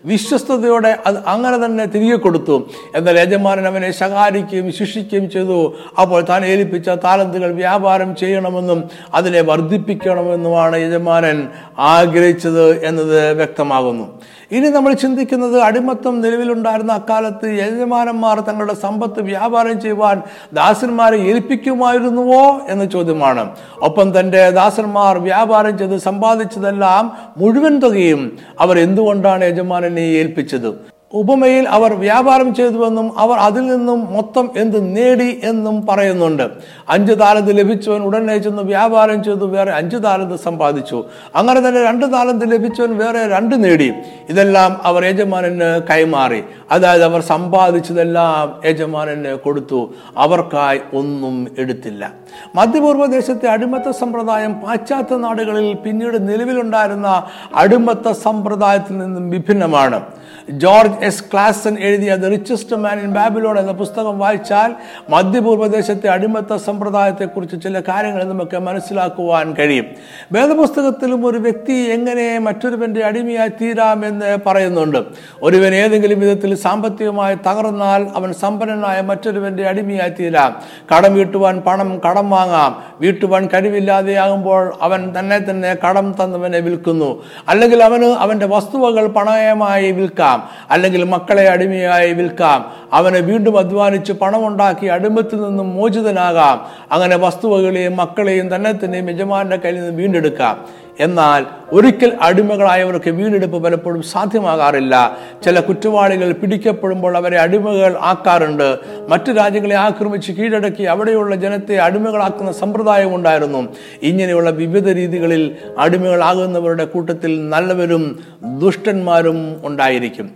Speaker 1: വിശ്വസ്തയോടെ അത് അങ്ങനെ തന്നെ തിരികെ കൊടുത്തു. എന്നാൽ യജമാനൻ അവനെ ശകാരിക്കുകയും ശിക്ഷിക്കുകയും ചെയ്തു. അപ്പോൾ താൻ ഏൽപ്പിച്ച താലന്തുകൾ വ്യാപാരം ചെയ്യണമെന്നും അതിനെ വർദ്ധിപ്പിക്കണമെന്നുമാണ് യജമാനൻ ആഗ്രഹിച്ചത് എന്നത് വ്യക്തമാകുന്നു. ഇനി നമ്മൾ ചിന്തിക്കുന്നത് അടിമത്തം നിലവിലുണ്ടായിരുന്ന അക്കാലത്ത് യജമാനന്മാർ തങ്ങളുടെ സമ്പത്ത് വ്യാപാരം ചെയ്യുവാൻ ദാസന്മാരെ ഏൽപ്പിക്കുമായിരുന്നുവോ എന്ന ചോദ്യമാണ്. ഒപ്പം തന്റെ ദാസന്മാർ വ്യാപാരം ചെയ്ത് സമ്പാദിച്ചതെല്ലാം മുഴുവൻ തുകയും അവർ എന്തുകൊണ്ടാണ് യജമാനനെ ഏൽപ്പിച്ചത്? ഉപമയിൽ അവർ വ്യാപാരം ചെയ്തുവെന്നും അവർ അതിൽ നിന്നും മൊത്തം എന്ത് നേടി എന്നും പറയുന്നുണ്ട്. അഞ്ച് താലന്ത് ലഭിച്ചവൻ ഉടനെ ചെന്ന് വ്യാപാരം ചെയ്തു വേറെ അഞ്ച് താലന്ത് സമ്പാദിച്ചു. അങ്ങനെ തന്നെ രണ്ട് താലന്ത് ലഭിച്ചവൻ വേറെ രണ്ട് നേടി. ഇതെല്ലാം അവർ യജമാനന് കൈമാറി. അതായത് അവർ സമ്പാദിച്ചതെല്ലാം യജമാനന് കൊടുത്തു. അവർക്കായി ഒന്നും എടുത്തില്ല. മധ്യപൂർവ ദേശത്തെ അടിമത്ത സമ്പ്രദായം പാശ്ചാത്യ നാടുകളിൽ പിന്നീട് നിലവിലുണ്ടായിരുന്ന അടിമത്ത സമ്പ്രദായത്തിൽ നിന്നും വിഭിന്നമാണ്. George S. ക്ലാസൻ എഴുതിയ the richest man in Babylon എന്ന പുസ്തകം വായിച്ചാൽ മധ്യപൂർവദേശത്തെ അടിമത്ത സമ്പ്രദായത്തെക്കുറിച്ച് ചില കാര്യങ്ങൾ നമുക്ക് മനസ്സിലാക്കുവാൻ കഴിയും. വേദപുസ്തകത്തിലും ഒരു വ്യക്തി എങ്ങനെ മറ്റൊരുവന്റെ അടിമയായി തീരാമെന്ന് പറയുന്നുണ്ട്. ഒരുവൻ ഏതെങ്കിലും വിധത്തിൽ സാമ്പത്തികമായി തകർന്നാൽ അവൻ സമ്പന്നനായ മറ്റൊരുവന്റെ അടിമയായി തീരാം. കടം വീട്ടുവാൻ പണം കടം വാങ്ങാം. വീട്ടുവാൻ കഴിവില്ലാതെയാകുമ്പോൾ അവൻ തന്നെ തന്നെ കടം തന്നവനെ വിൽക്കുന്നു. അല്ലെങ്കിൽ അവന് അവന്റെ വസ്തുവകൾ പണയമായി വിൽക്കാം. അല്ലെങ്കിൽ മക്കളെ അടിമയായി വിൽക്കാം. അവനെ വീണ്ടും അധ്വാനിച്ച് പണമുണ്ടാക്കി അടിമത്തിൽ നിന്നും മോചിതനാകാം. അങ്ങനെ വസ്തുവകളെയും മക്കളെയും തന്നെ തന്നെയും യജമാന്റെ കയ്യിൽ നിന്ന് വീണ്ടെടുക്കാം. എന്നാൽ ഒരിക്കൽ അടിമകളായവർക്ക് വീണ്ടെടുപ്പ് പലപ്പോഴും സാധ്യമാകാറില്ല. ചില കുറ്റവാളികൾ പിടിക്കപ്പെടുമ്പോൾ അവരെ അടിമകൾ ആക്കാറുണ്ട്. മറ്റു രാജ്യങ്ങളെ ആക്രമിച്ച് കീഴടക്കി അവിടെയുള്ള ജനത്തെ അടിമകളാക്കുന്ന സമ്പ്രദായം ഉണ്ടായിരുന്നു. ഇങ്ങനെയുള്ള വിവിധ രീതികളിൽ അടിമകളാകുന്നവരുടെ കൂട്ടത്തിൽ നല്ലവരും ദുഷ്ടന്മാരും ഉണ്ടായിരിക്കും.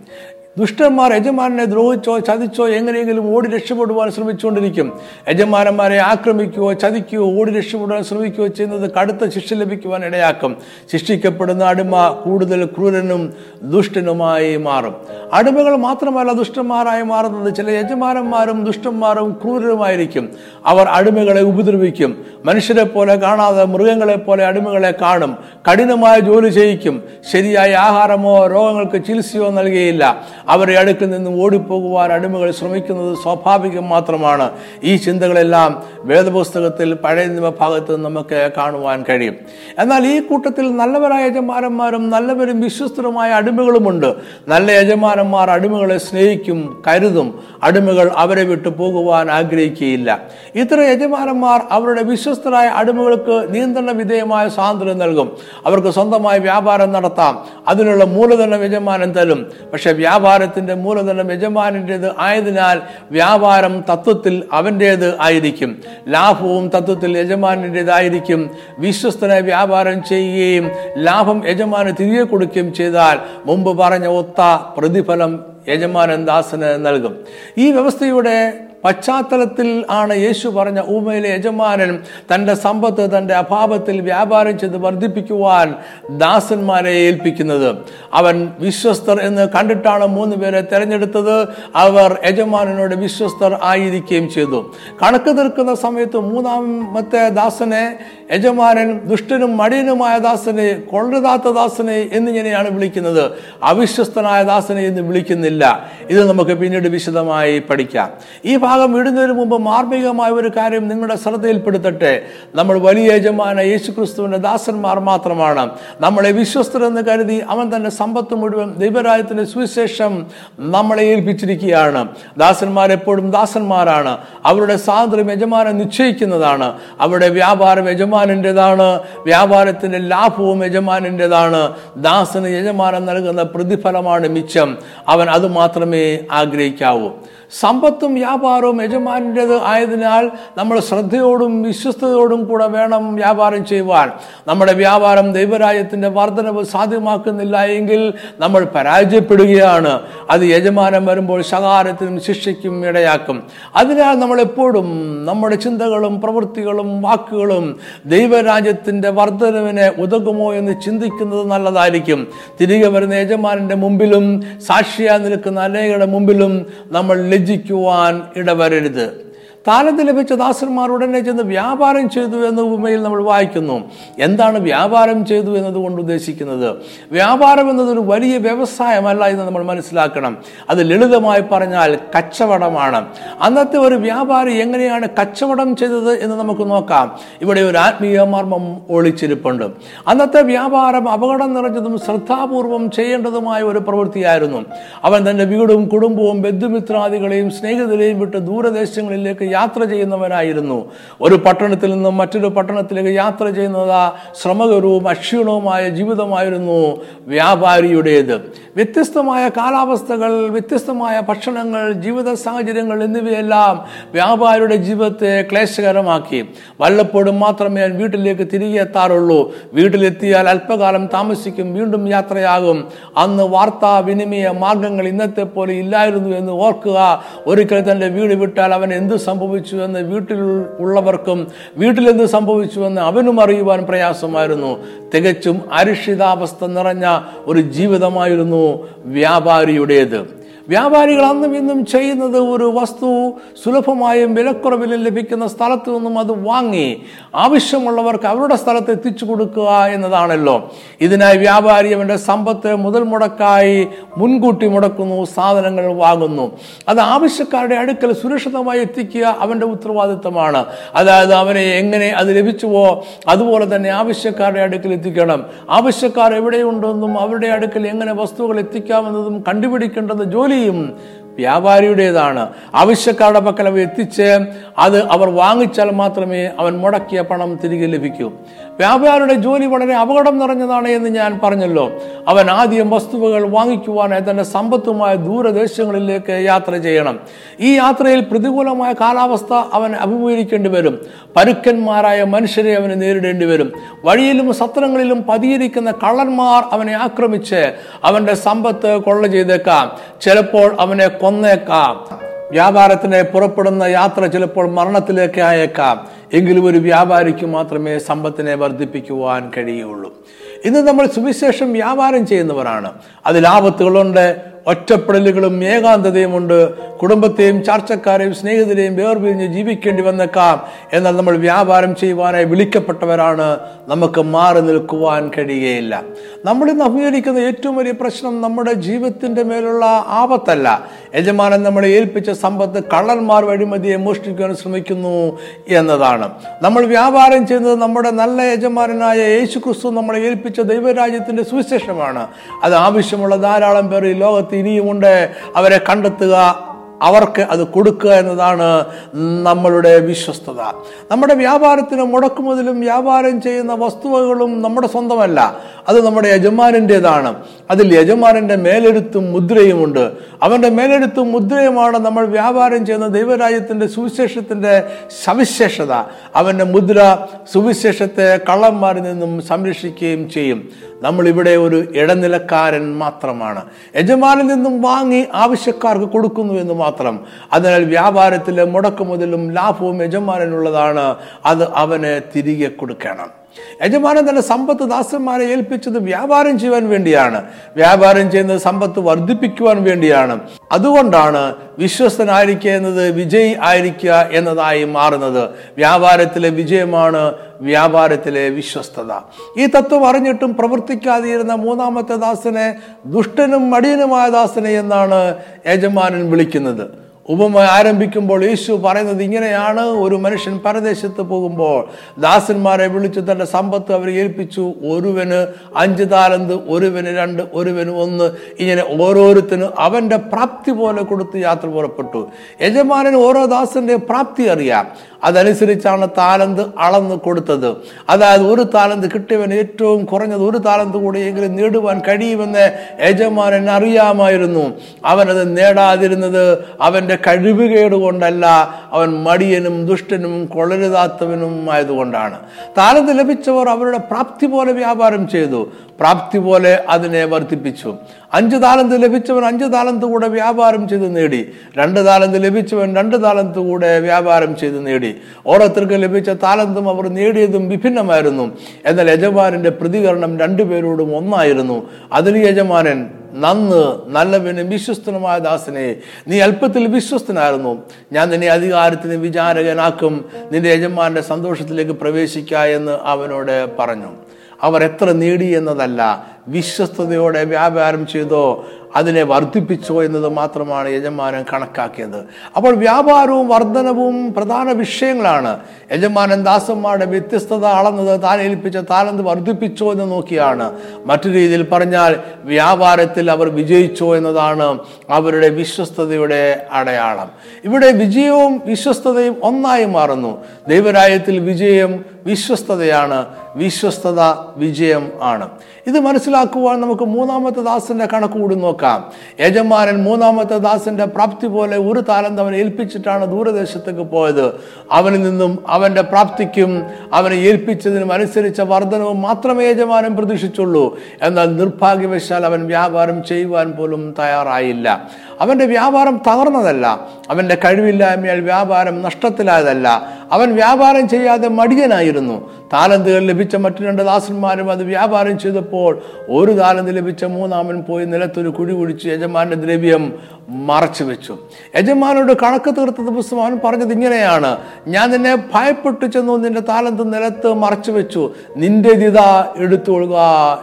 Speaker 1: ദുഷ്ടന്മാർ യജമാനെ ദ്രോഹിച്ചോ ചതിച്ചോ എങ്ങനെയെങ്കിലും ഓടി രക്ഷപ്പെടുവാൻ ശ്രമിച്ചുകൊണ്ടിരിക്കും. യജമാനന്മാരെ ആക്രമിക്കുകയോ ചതിക്കുകയോ ഓടി രക്ഷപ്പെടുവാൻ ശ്രമിക്കുകയോ ചെയ്യുന്നത് കടുത്ത ശിക്ഷ ലഭിക്കുവാൻ ഇടയാക്കും. ശിക്ഷിക്കപ്പെടുന്ന അടിമ കൂടുതൽ ക്രൂരനും ദുഷ്ടനുമായി മാറും. അടിമകൾ മാത്രമല്ല ദുഷ്ടന്മാരായി മാറുന്നത്. ചില യജമാനന്മാരും ദുഷ്ടന്മാരും ക്രൂരരുമായിരിക്കും അവർ അടിമകളെ ഉപദ്രവിക്കും. മനുഷ്യരെ പോലെ കാണാതെ മൃഗങ്ങളെ പോലെ അടിമകളെ കാണും. കഠിനമായ ജോലി ചെയ്യിക്കും. ശരിയായ ആഹാരമോ രോഗങ്ങൾക്ക് ചികിത്സയോ നൽകിയില്ല അവരെ അടുക്കിൽ നിന്ന് ഓടിപ്പോകുവാൻ അടിമകൾ ശ്രമിക്കുന്നത് സ്വാഭാവികം മാത്രമാണ്. ഈ ചിന്തകളെല്ലാം വേദപുസ്തകത്തിൽ പഴയ നിയമഭാഗത്ത് നമുക്ക് കാണുവാൻ കഴിയും. എന്നാൽ ഈ കൂട്ടത്തിൽ നല്ലവരായ യജമാനന്മാരും നല്ലവരും വിശ്വസ്തരുമായ അടിമകളുമുണ്ട്. നല്ല യജമാനന്മാർ അടിമകളെ സ്നേഹിക്കും കരുതും. അടിമകൾ അവരെ വിട്ടു പോകുവാൻ ആഗ്രഹിക്കുകയില്ല. ഇത്ര യജമാനന്മാർ അവരുടെ വിശ്വസ്തരായ അടിമകൾക്ക് നിയന്ത്രണ വിധേയമായ സ്വാതന്ത്ര്യം നൽകും. അവർക്ക് സ്വന്തമായി വ്യാപാരം നടത്താം. അതിനുള്ള മൂലധനം യജമാനം തരും. പക്ഷെ വ്യാപാരത്തിന്റെ മൂലധനം യജമാനിന്റെത് ആയതിനാൽ വ്യാപാരം തത്വത്തിൽ അവന്റേത് ആയിരിക്കും. ലാഭവും തത്വത്തിൽ യജമാനന്റേതായിരിക്കും വിശ്വസ്തനെ വ്യാപാരം ചെയ്യുകയും ലാഭം യജമാന് തിരികെ കൊടുക്കുകയും ചെയ്താൽ മുമ്പ് പറഞ്ഞ ഒത്ത പ്രതിഫലം യജമാനൻ ദാസന് നൽകും. ഈ വ്യവസ്ഥയുടെ പശ്ചാത്തലത്തിൽ ആണ് യേശു പറഞ്ഞ ഊമയിലെ യജമാനൻ തന്റെ സമ്പത്ത് തന്റെ അഭാവത്തിൽ വ്യാപാരം ചെയ്ത് വർദ്ധിപ്പിക്കുവാൻ ദാസന്മാരെ ഏൽപ്പിക്കുന്നത്. അവൻ വിശ്വസ്തർ എന്ന് കണ്ടിട്ടാണ് മൂന്ന് പേരെ തിരഞ്ഞെടുത്തത്. അവർ യജമാനനോട് വിശ്വസ്തർ ആയിരിക്കുകയും ചെയ്തു. കണക്ക് തീർക്കുന്ന സമയത്ത് മൂന്നാമത്തെ ദാസനെ യജമാനൻ ദുഷ്ടനും മടിയനുമായ ദാസനെ കൊള്ളരുതാത്ത ദാസനെ എന്നിങ്ങനെയാണ് വിളിക്കുന്നത്. അവിശ്വസ്തനായ ദാസനെ എന്ന് വിളിക്കുന്നില്ല. ഇത് നമുക്ക് പിന്നീട് വിശദമായി പഠിക്കാം. ഈ ഭാഗം ഇടുന്നതിന് മുമ്പ് മാർമികമായ ഒരു കാര്യം നിങ്ങളുടെ ശ്രദ്ധയിൽപ്പെടുത്തട്ടെ. നമ്മൾ വലിയ യജമാന യേശുക്രിസ്തുവിന്റെ ദാസന്മാർ മാത്രമാണ്. നമ്മളെ വിശ്വസ്തരെന്ന് കരുതി അവൻ തന്റെ സമ്പത്ത് മുഴുവൻ ദൈവരാജ്യത്തിന്റെ സുവിശേഷം നമ്മളെ ഏൽപ്പിച്ചിരിക്കുകയാണ്. ദാസന്മാർ എപ്പോഴും ദാസന്മാരാണ്. അവരുടെ സ്വാതന്ത്ര്യം യജമാനൻ നിശ്ചയിക്കുന്നതാണ്. അവരുടെ വ്യാപാരം യജമാനന്റെതാണ് വ്യാപാരത്തിന്റെ ലാഭവും യജമാനന്റെതാണ് ദാസന് യജമാനൻ നൽകുന്ന പ്രതിഫലമാണ് മിച്ചം. അവൻ അത് മാത്രമേ ആഗ്രഹിക്കാവൂ. സമ്പത്തും വ്യാപാരവും യജമാനന്റെത് ആയതിനാൽ നമ്മൾ ശ്രദ്ധയോടും വിശ്വസ്തയോടും കൂടെ വേണം വ്യാപാരം ചെയ്യുവാൻ. നമ്മുടെ വ്യാപാരം ദൈവരാജ്യത്തിന്റെ വർധനവ് സാധ്യമാക്കുന്നില്ല എങ്കിൽ നമ്മൾ പരാജയപ്പെടുകയാണ്. അത് യജമാനം വരുമ്പോൾ ശകാരത്തിനും ശിക്ഷയ്ക്കും ഇടയാക്കും. അതിനാൽ നമ്മൾ എപ്പോഴും നമ്മുടെ ചിന്തകളും പ്രവൃത്തികളും വാക്കുകളും ദൈവരാജ്യത്തിന്റെ വർധനവിനെ ഉതകുമോ എന്ന് ചിന്തിക്കുന്നത് നല്ലതായിരിക്കും. തിരികെ വരുന്ന യജമാനന്റെ മുമ്പിലും സാക്ഷിയായി നിൽക്കുന്ന അനേകരുടെ മുമ്പിലും നമ്മൾ ലജ്ജിക്കുവാൻ ಕಂಡವರಿಡಿದು താലന്ത് ലഭിച്ച ദാസന്മാർ ഉടനെ ചെന്ന് വ്യാപാരം ചെയ്തു എന്ന ഉപമയിൽ നമ്മൾ വായിക്കുന്നു. എന്താണ് വ്യാപാരം ചെയ്തു എന്നതുകൊണ്ട് ഉദ്ദേശിക്കുന്നത്? വ്യാപാരം എന്നതൊരു വലിയ വ്യവസായമല്ല എന്ന് നമ്മൾ മനസ്സിലാക്കണം. അത് ലളിതമായി പറഞ്ഞാൽ കച്ചവടമാണ്. അന്നത്തെ ഒരു വ്യാപാരി എങ്ങനെയാണ് കച്ചവടം ചെയ്തത് എന്ന് നമുക്ക് നോക്കാം. ഇവിടെ ഒരു ആത്മീയ മർമ്മം ഒളിച്ചിരിപ്പുണ്ട്. അന്നത്തെ വ്യാപാരം അപകടം നിറഞ്ഞതും ശ്രദ്ധാപൂർവം ചെയ്യേണ്ടതുമായ ഒരു പ്രവൃത്തിയായിരുന്നു. അവൻ തന്റെ വീടും കുടുംബവും ബന്ധുമിത്രാദികളെയും സ്നേഹിതരെയും വിട്ട് ദൂരദേശങ്ങളിലേക്ക് യാത്ര ചെയ്യുന്നവനായിരുന്നു. ഒരു പട്ടണത്തിൽ നിന്നും മറ്റൊരു പട്ടണത്തിലേക്ക് യാത്ര ചെയ്യുന്നത് ശ്രമകരവും അക്ഷീണവുമായ ജീവിതമായിരുന്നു വ്യാപാരിയുടേത്. വ്യത്യസ്തമായ കാലാവസ്ഥകൾ വ്യത്യസ്തമായ ഭക്ഷണങ്ങൾ ജീവിത സാഹചര്യങ്ങൾ എന്നിവയെല്ലാം വ്യാപാരിയുടെ ജീവിതത്തെ ക്ലേശകരമാക്കി. വല്ലപ്പോഴും മാത്രമേ വീട്ടിലേക്ക് തിരികെ എത്താറുള്ളൂ. വീട്ടിലെത്തിയാൽ അല്പകാലം താമസിക്കും വീണ്ടും യാത്രയാകും. അന്ന് വാർത്താ വിനിമയ മാർഗങ്ങൾ ഇന്നത്തെ പോലെ ഇല്ലായിരുന്നു എന്ന് ഓർക്കുക. ഒരിക്കൽ തന്റെ വീട് വിട്ടാൽ അവൻ എന്ത് സംഭവിച്ചു എന്ന് വീട്ടിൽ ഉള്ളവർക്കും വീട്ടിൽ എന്ത് സംഭവിച്ചു എന്ന് അവനും അറിയുവാൻ പ്രയാസമായിരുന്നു. തികച്ചും അരിഷിതാവസ്ഥ നിറഞ്ഞ ഒരു ജീവിതമായിരുന്നു വ്യാപാരിയുടേത്. വ്യാപാരികൾ അന്നും ഇന്നും ചെയ്യുന്നത് ഒരു വസ്തു സുലഭമായും വിലക്കുറവിലും ലഭിക്കുന്ന സ്ഥലത്ത് നിന്നും അത് വാങ്ങി ആവശ്യമുള്ളവർക്ക് അവരുടെ സ്ഥലത്ത് എത്തിച്ചു കൊടുക്കുക എന്നതാണല്ലോ. ഇതിനായി വ്യാപാരി അവന്റെ സമ്പത്ത് മുതൽ മുടക്കായി മുൻകൂട്ടി മുടക്കുന്നു സാധനങ്ങൾ വാങ്ങുന്നു. അത് ആവശ്യക്കാരുടെ അടുക്കൽ സുരക്ഷിതമായി എത്തിക്കുക അവന്റെ ഉത്തരവാദിത്തമാണ്. അതായത് അവനെ എങ്ങനെ അത് ലഭിച്ചുവോ അതുപോലെ തന്നെ ആവശ്യക്കാരുടെ അടുക്കൽ എത്തിക്കണം. ആവശ്യക്കാർ എവിടെയുണ്ടെന്നും അവരുടെ അടുക്കൽ എങ്ങനെ വസ്തുക്കൾ എത്തിക്കാമെന്നതും കണ്ടുപിടിക്കേണ്ടത് ജോലിയും വ്യാപാരിയുടേതാണ്. ആവശ്യക്കാരുടെ പക്കൽ അവ എത്തിച്ച് അത് അവർ വാങ്ങിച്ചാൽ മാത്രമേ അവൻ മുടക്കിയ പണം തിരികെ ലഭിക്കൂ. വ്യാപാരിയുടെ ജോലി വളരെ അപകടം നിറഞ്ഞതാണ് എന്ന് ഞാൻ പറഞ്ഞല്ലോ. അവൻ ആദ്യം വസ്തുവകൾ വാങ്ങിക്കുവാനായി തന്റെ സമ്പത്തുമായ ദൂരദേശങ്ങളിലേക്ക് യാത്ര ചെയ്യണം. ഈ യാത്രയിൽ പ്രതികൂലമായ കാലാവസ്ഥ അവൻ അഭിമുഖീകരിക്കേണ്ടി വരും. പരുക്കന്മാരായ മനുഷ്യരെ അവന് നേരിടേണ്ടി വരും. വഴിയിലും സത്രങ്ങളിലും പതിയിരിക്കുന്ന കള്ളന്മാർ അവനെ ആക്രമിച്ച് അവന്റെ സമ്പത്ത് കൊള്ള ചെയ്തേക്കാം. ചിലപ്പോൾ അവനെ കൊന്നേക്കാം. വ്യാപാരത്തിന് പുറപ്പെടുന്ന യാത്ര ചിലപ്പോൾ മരണത്തിലേക്ക് അയക്കാം. എങ്കിലും ഒരു വ്യാപാരിക്ക് മാത്രമേ സമ്പത്തിനെ വർദ്ധിപ്പിക്കുവാൻ കഴിയുള്ളൂ. ഇന്ന് നമ്മൾ സുവിശേഷം വ്യാപാരം ചെയ്യുന്നവരാണ്. അതിൽ ആപത്തുകളുണ്ട് ഒറ്റപ്പെടലുകളും ഏകാന്തതയുമുണ്ട് കുടുംബത്തെയും ചാർച്ചക്കാരെയും സ്നേഹിതരെയും വേർപിരിഞ്ഞ് ജീവിക്കേണ്ടി വന്നേക്കാം എന്നാൽ നമ്മൾ വ്യാപാരം ചെയ്യുവാനായി വിളിക്കപ്പെട്ടവരാണ്. നമുക്ക് മാറി നിൽക്കുവാൻ കഴിയുകയില്ല നമ്മൾ ഇന്ന് അഭിമുഖീകരിക്കുന്ന ഏറ്റവും വലിയ പ്രശ്നം നമ്മുടെ ജീവിതത്തിന്റെ മേലുള്ള ആപത്തല്ല. യജമാനൻ നമ്മളെ ഏൽപ്പിച്ച സമ്പത്ത് കള്ളന്മാർ വഴിമതിയെ മോഷ്ടിക്കുവാൻ ശ്രമിക്കുന്നു എന്നതാണ്. നമ്മൾ വ്യാപാരം ചെയ്യുന്നത് നമ്മുടെ നല്ല യജമാനനായ യേശു ക്രിസ്തു നമ്മളെ ഏൽപ്പിച്ച ദൈവരാജ്യത്തിന്റെ സുവിശേഷമാണ്. അത് ആവശ്യമുള്ള ധാരാളം പേർ ഈ ലോകത്ത് ഇനിയുമുണ്ട് അവരെ കണ്ടെത്തുക അവർക്ക് അത് കൊടുക്കുക എന്നതാണ് നമ്മളുടെ വിശ്വസ്തത. നമ്മുടെ വ്യാപാരത്തിന് മുടക്കുമുതലും വ്യാപാരം ചെയ്യുന്ന വസ്തുവകളും നമ്മുടെ സ്വന്തമല്ല. അത് നമ്മുടെ യജമാനന്റെതാണ് അതിൽ യജമാനന്റെ മേലെഴുത്തും മുദ്രയുമുണ്ട്. അവന്റെ മേലെഴുത്തും മുദ്രയുമാണ് നമ്മൾ വ്യാപാരം ചെയ്യുന്ന ദൈവരാജ്യത്തിന്റെ സുവിശേഷത്തിന്റെ സവിശേഷത. അവന്റെ മുദ്ര സുവിശേഷത്തെ കള്ളന്മാരിൽ നിന്നും സംരക്ഷിക്കുകയും ചെയ്യും. നമ്മളിവിടെ ഒരു ഇടനിലക്കാരൻ മാത്രമാണ്. യജമാനിൽ നിന്നും വാങ്ങി ആവശ്യക്കാർക്ക് കൊടുക്കുന്നു എന്ന് മാത്രം അതിനാൽ വ്യാപാരത്തിലെ മുടക്കുമുതലും ലാഭവും യജമാനനുള്ളതാണ്. അത് അവന് തിരികെ കൊടുക്കണം. യജമാനൻ തന്റെ സമ്പത്ത് ദാസന്മാരെ ഏൽപ്പിച്ചത് വ്യാപാരം ചെയ്യുവാൻ വേണ്ടിയാണ്. വ്യാപാരം ചെയ്യുന്നത് സമ്പത്ത് വർദ്ധിപ്പിക്കുവാൻ വേണ്ടിയാണ്. അതുകൊണ്ടാണ് വിശ്വസ്തനായിരിക്കുക എന്നത് വിജയി ആയിരിക്കുക എന്നതായി മാറുന്നത്. വ്യാപാരത്തിലെ വിജയമാണ് വ്യാപാരത്തിലെ വിശ്വസ്തത. ഈ തത്വം അറിഞ്ഞിട്ടും പ്രവർത്തിക്കാതിരുന്ന മൂന്നാമത്തെ ദാസനെ ദുഷ്ടനും മടിയനുമായ ദാസനെ എന്നാണ് യജമാനൻ വിളിക്കുന്നത്. ഉപമ ആരംഭിക്കുമ്പോൾ യേശു പറയുന്നത് ഇങ്ങനെയാണ്. ഒരു മനുഷ്യൻ പരദേശത്ത് പോകുമ്പോൾ ദാസന്മാരെ വിളിച്ചു തന്റെ സമ്പത്ത് അവരെ ഏൽപ്പിച്ചു. ഒരുവന് അഞ്ച് താലന്ത് ഒരുവന് രണ്ട് ഒരുവന് ഒന്ന്. ഇങ്ങനെ ഓരോരുത്തരും അവന്റെ പ്രാപ്തി പോലെ കൊടുത്ത് യാത്ര പുറപ്പെട്ടു. യജമാനന് ഓരോ ദാസന്റെ പ്രാപ്തി അറിയാം. അതനുസരിച്ചാണ് താലന്ത് അളന്ന് കൊടുത്തത്. അതായത് ഒരു താലന്ത് കിട്ടിയവൻ ഏറ്റവും കുറഞ്ഞത് ഒരു താലന്ത് കൂടിയെങ്കിലും നേടുവാൻ കഴിയുമെന്ന് യജമാനൻ അറിയാമായിരുന്നു. അവനത് നേടാതിരുന്നത് അവന്റെ കഴിവുകേട് കൊണ്ടല്ല അവൻ മടിയനും ദുഷ്ടനും കൊളരുതാത്തവനും ആയതുകൊണ്ടാണ്. താലന്ത് ലഭിച്ചവർ അവരുടെ പ്രാപ്തി പോലെ വ്യാപാരം ചെയ്തു. പ്രാപ്തി പോലെ അതിനെ വർദ്ധിപ്പിച്ചു. അഞ്ച് താലന്ത് ലഭിച്ചവൻ അഞ്ച് താലന്ത് കൂടെ വ്യാപാരം ചെയ്ത് നേടി. രണ്ട് താലന്ത് ലഭിച്ചവൻ രണ്ട് താലന്ത് കൂടെ വ്യാപാരം ചെയ്ത് നേടി. ഓരോരുത്തർക്ക് ലഭിച്ച താലന്തും അവർ നേടിയതും വിഭിന്നമായിരുന്നു. എന്നാൽ യജമാനന്റെ പ്രതികരണം രണ്ടുപേരോടും ഒന്നായിരുന്നു. അതിന് യജമാനൻ നന്ന് നല്ലവനും വിശ്വസ്തനുമായ ദാസനെ നീ അല്പത്തിൽ വിശ്വസ്തനായിരുന്നു. ഞാൻ നിന്നെ അധികാരത്തിന് വിചാരകനാക്കും. നിന്റെ യജമാന്റെ സന്തോഷത്തിലേക്ക് പ്രവേശിക്ക എന്ന് അവനോട് പറഞ്ഞു. അവർ എത്ര നേടി എന്നതല്ല. വിശ്വസ്തയോടെ വ്യാപാരം ചെയ്തോ അതിനെ വർദ്ധിപ്പിച്ചോ എന്നത് മാത്രമാണ് യജമാനൻ കണക്കാക്കിയത്. അപ്പോൾ വ്യാപാരവും വർധനവും പ്രധാന വിഷയങ്ങളാണ്. യജമാനൻ ദാസന്മാരുടെ വ്യത്യസ്തത അളന്നത് താൻ ഏൽപ്പിച്ച താലന്ത് വർദ്ധിപ്പിച്ചോ എന്ന് നോക്കിയാണ്. മറ്റു രീതിയിൽ പറഞ്ഞാൽ വ്യാപാരത്തിൽ അവർ വിജയിച്ചോ എന്നതാണ് അവരുടെ വിശ്വസ്തയുടെ അടയാളം. ഇവിടെ വിജയവും വിശ്വസ്തതയും ഒന്നായി മാറുന്നു. ദൈവരായത്തിൽ വിജയം വിശ്വസ്തതയാണ്. വിശ്വസ്തത വിജയം ആണ്. ഇത് മനസ്സിലാക്കുവാൻ നമുക്ക് മൂന്നാമത്തെ ദാസന്റെ കണക്ക് കൂടി നോക്കാം. യജമാനൻ മൂന്നാമത്തെ ദാസന്റെ പ്രാപ്തി പോലെ ഒരു താലന്ത് അവനെ ഏൽപ്പിച്ചിട്ടാണ് ദൂരദേശത്തേക്ക് പോയത്. അവനിൽ നിന്നും അവന്റെ പ്രാപ്തിക്കും അവനെ ഏൽപ്പിച്ചതിനും അനുസരിച്ച വർധനവും മാത്രമേ യജമാനൻ പ്രതീക്ഷിച്ചുള്ളൂ. എന്നാൽ നിർഭാഗ്യവശാൽ അവൻ വ്യാപാരം ചെയ്യുവാൻ പോലും തയ്യാറായില്ല. അവന്റെ വ്യാപാരം തകർന്നതല്ല. അവന്റെ കഴിവില്ലായ്മയാൽ വ്യാപാരം നഷ്ടത്തിലായതല്ല. അവൻ വ്യാപാരം ചെയ്യാതെ മടിയനായിരുന്നു. താലന്തുകൾ ലഭിച്ച മറ്റു രണ്ട് ദാസന്മാരും അത് വ്യാപാരം ചെയ്തപ്പോൾ ഒരു താലന്ത് ലഭിച്ച മൂന്നാമൻ പോയി നിലത്തൊരു കുഴി കുഴിച്ച് യജമാന്റെ ദ്രവ്യം മറച്ചു വെച്ചു. യജമാനോട് കണക്ക് തീർത്തത് പുസ്തകം അവൻ പറഞ്ഞത് ഇങ്ങനെയാണ്. ഞാൻ നിന്നെ ഭയപ്പെട്ടു ചെന്നു നിന്റെ താലന്ത് നിലത്ത് മറച്ചു വെച്ചു. നിന്റെ ദിത എടുത്തുകൊള്ളുക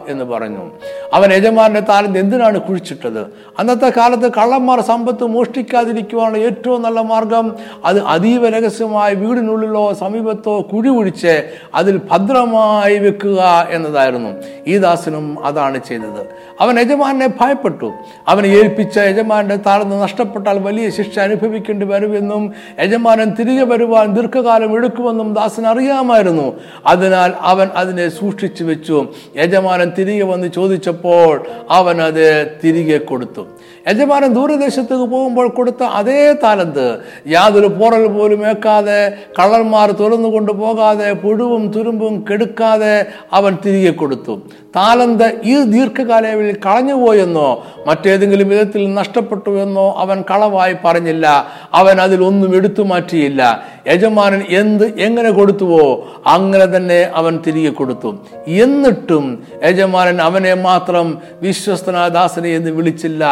Speaker 1: എന്ന് പറഞ്ഞു. അവൻ യജമാനന്റെ താലന്ത് എന്തിനാണ് കുഴിച്ചിട്ടത്? അന്നത്തെ കാലത്ത് കള്ളന്മാർ സമ്പത്ത് മോഷ്ടിക്കാതിരിക്കുവാനുള്ള ഏറ്റവും നല്ല മാർഗം അത് അതീവ രഹസ്യമായി വീടിനുള്ളിലോ സമീപത്തോ കുഴി കുഴിച്ച് അതിൽ ഭദ്രമായി വെക്കുക എന്നതായിരുന്നു. ഈ ദാസനും അതാണ് ചെയ്തത്. അവൻ യജമാനെ ഭയപ്പെട്ടു. അവനെ ഏൽപ്പിച്ച യജമാന്റെ താഴ്ന്ന് നഷ്ടപ്പെട്ടാൽ വലിയ ശിക്ഷ അനുഭവിക്കേണ്ടി വരുമെന്നും യജമാനൻ തിരികെ വരുവാൻ ദീർഘകാലം എടുക്കുമെന്നും ദാസൻ അറിയാമായിരുന്നു. അതിനാൽ അവൻ അതിനെ സൂക്ഷിച്ചു വെച്ചു. യജമാനൻ തിരികെ വന്ന് ചോദിച്ചപ്പോൾ അവൻ അത് തിരികെ കൊടുത്തു. യജമാനൻ ദൂരദേശത്തേക്ക് പോകുമ്പോൾ കൊടുത്ത അതേ താലന്ത് യാതൊരു പോറൽ പോലും ഏക്കാതെ കള്ളന്മാർ തുറന്നു കൊണ്ടുപോകാതെ പുഴുവും തുരുമ്പും കെടുക്കാതെ അവൻ തിരികെ കൊടുത്തു. താലന്ത് ഈ ദീർഘകാലയളവിൽ കളഞ്ഞുപോയെന്നോ മറ്റേതെങ്കിലും വിധത്തിൽ നഷ്ടപ്പെട്ടു എന്നോ അവൻ കളവായി പറഞ്ഞില്ല. അവൻ അതിൽ ഒന്നും എടുത്തു മാറ്റിയില്ല. യജമാനൻ എന്ത് എങ്ങനെ കൊടുത്തുവോ അങ്ങനെ തന്നെ അവൻ തിരികെ കൊടുത്തു. എന്നിട്ടും യജമാനൻ അവനെ മാത്രം വിശ്വസ്തനാദാസനെ എന്ന് വിളിച്ചില്ല.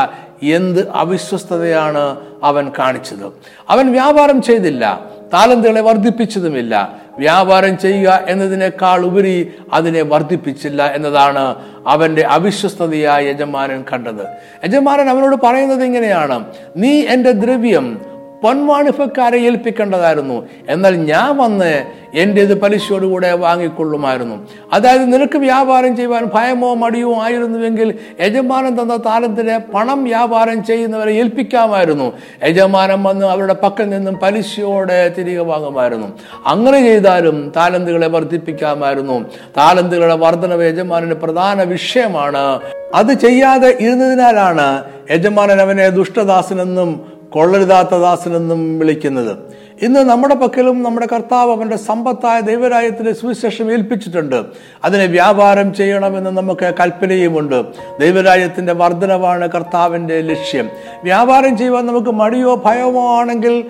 Speaker 1: എന്ത് അവിശ്വസ്തതയാണ് അവൻ കാണിച്ചത്? അവൻ വ്യാപാരം ചെയ്തില്ല താലന്തുകളെ വർദ്ധിപ്പിച്ചതുമില്ല. വ്യാപാരം ചെയ്യുക എന്നതിനേക്കാൾ ഉപരി അതിനെ വർദ്ധിപ്പിച്ചില്ല എന്നതാണ് അവന്റെ അവിശ്വസ്തതയായ യജമാനൻ കണ്ടത്. യജമാനൻ അവനോട് പറയുന്നത് ഇങ്ങനെയാണ് നീ എന്റെ ദ്രവ്യം പൊൻവാണിഫക്കാരെ ഏൽപ്പിക്കേണ്ടതായിരുന്നു. എന്നാൽ ഞാൻ വന്ന് എന്റെ എന്റേത് പലിശയോടുകൂടെ വാങ്ങിക്കൊള്ളുമായിരുന്നു. അതായത് നിനക്ക് വ്യാപാരം ചെയ്യുവാൻ ഭയമോ മടിയോ ആയിരുന്നുവെങ്കിൽ യജമാനൻ തന്ന താലത്തിന് പണം വ്യാപാരം ചെയ്യുന്നവരെ ഏൽപ്പിക്കാമായിരുന്നു. യജമാനൻ വന്ന് അവരുടെ പക്കൽ നിന്നും പലിശയോടെ തിരികെ വാങ്ങുമായിരുന്നു. അങ്ങനെ ചെയ്താലും താലന്തുകളെ വർദ്ധിപ്പിക്കാമായിരുന്നു. താലന്തുകളുടെ വർധനവ് യജമാനന്റെ പ്രധാന വിഷയമാണ്. അത് ചെയ്യാതെ ഇരുന്നതിനാലാണ് യജമാനൻ അവനെ ദുഷ്ടദാസനെന്നും കൊള്ളരുതാത്ത ദാസനെന്നും വിളിക്കുന്നത്. ഇന്ന് നമ്മുടെ പക്കലും നമ്മുടെ കർത്താവ് അവന്റെ സമ്പത്തായ ദൈവരായത്തിന്റെ സുവിശേഷം ഏൽപ്പിച്ചിട്ടുണ്ട്. അതിനെ വ്യാപാരം ചെയ്യണമെന്ന് നമുക്ക് കൽപ്പനയുമുണ്ട്. ദൈവരായത്തിന്റെ വർധനവാണ് കർത്താവിന്റെ ലക്ഷ്യം. വ്യാപാരം ചെയ്യുവാൻ നമുക്ക് മടിയോ ഭയമോ ആണെങ്കിൽ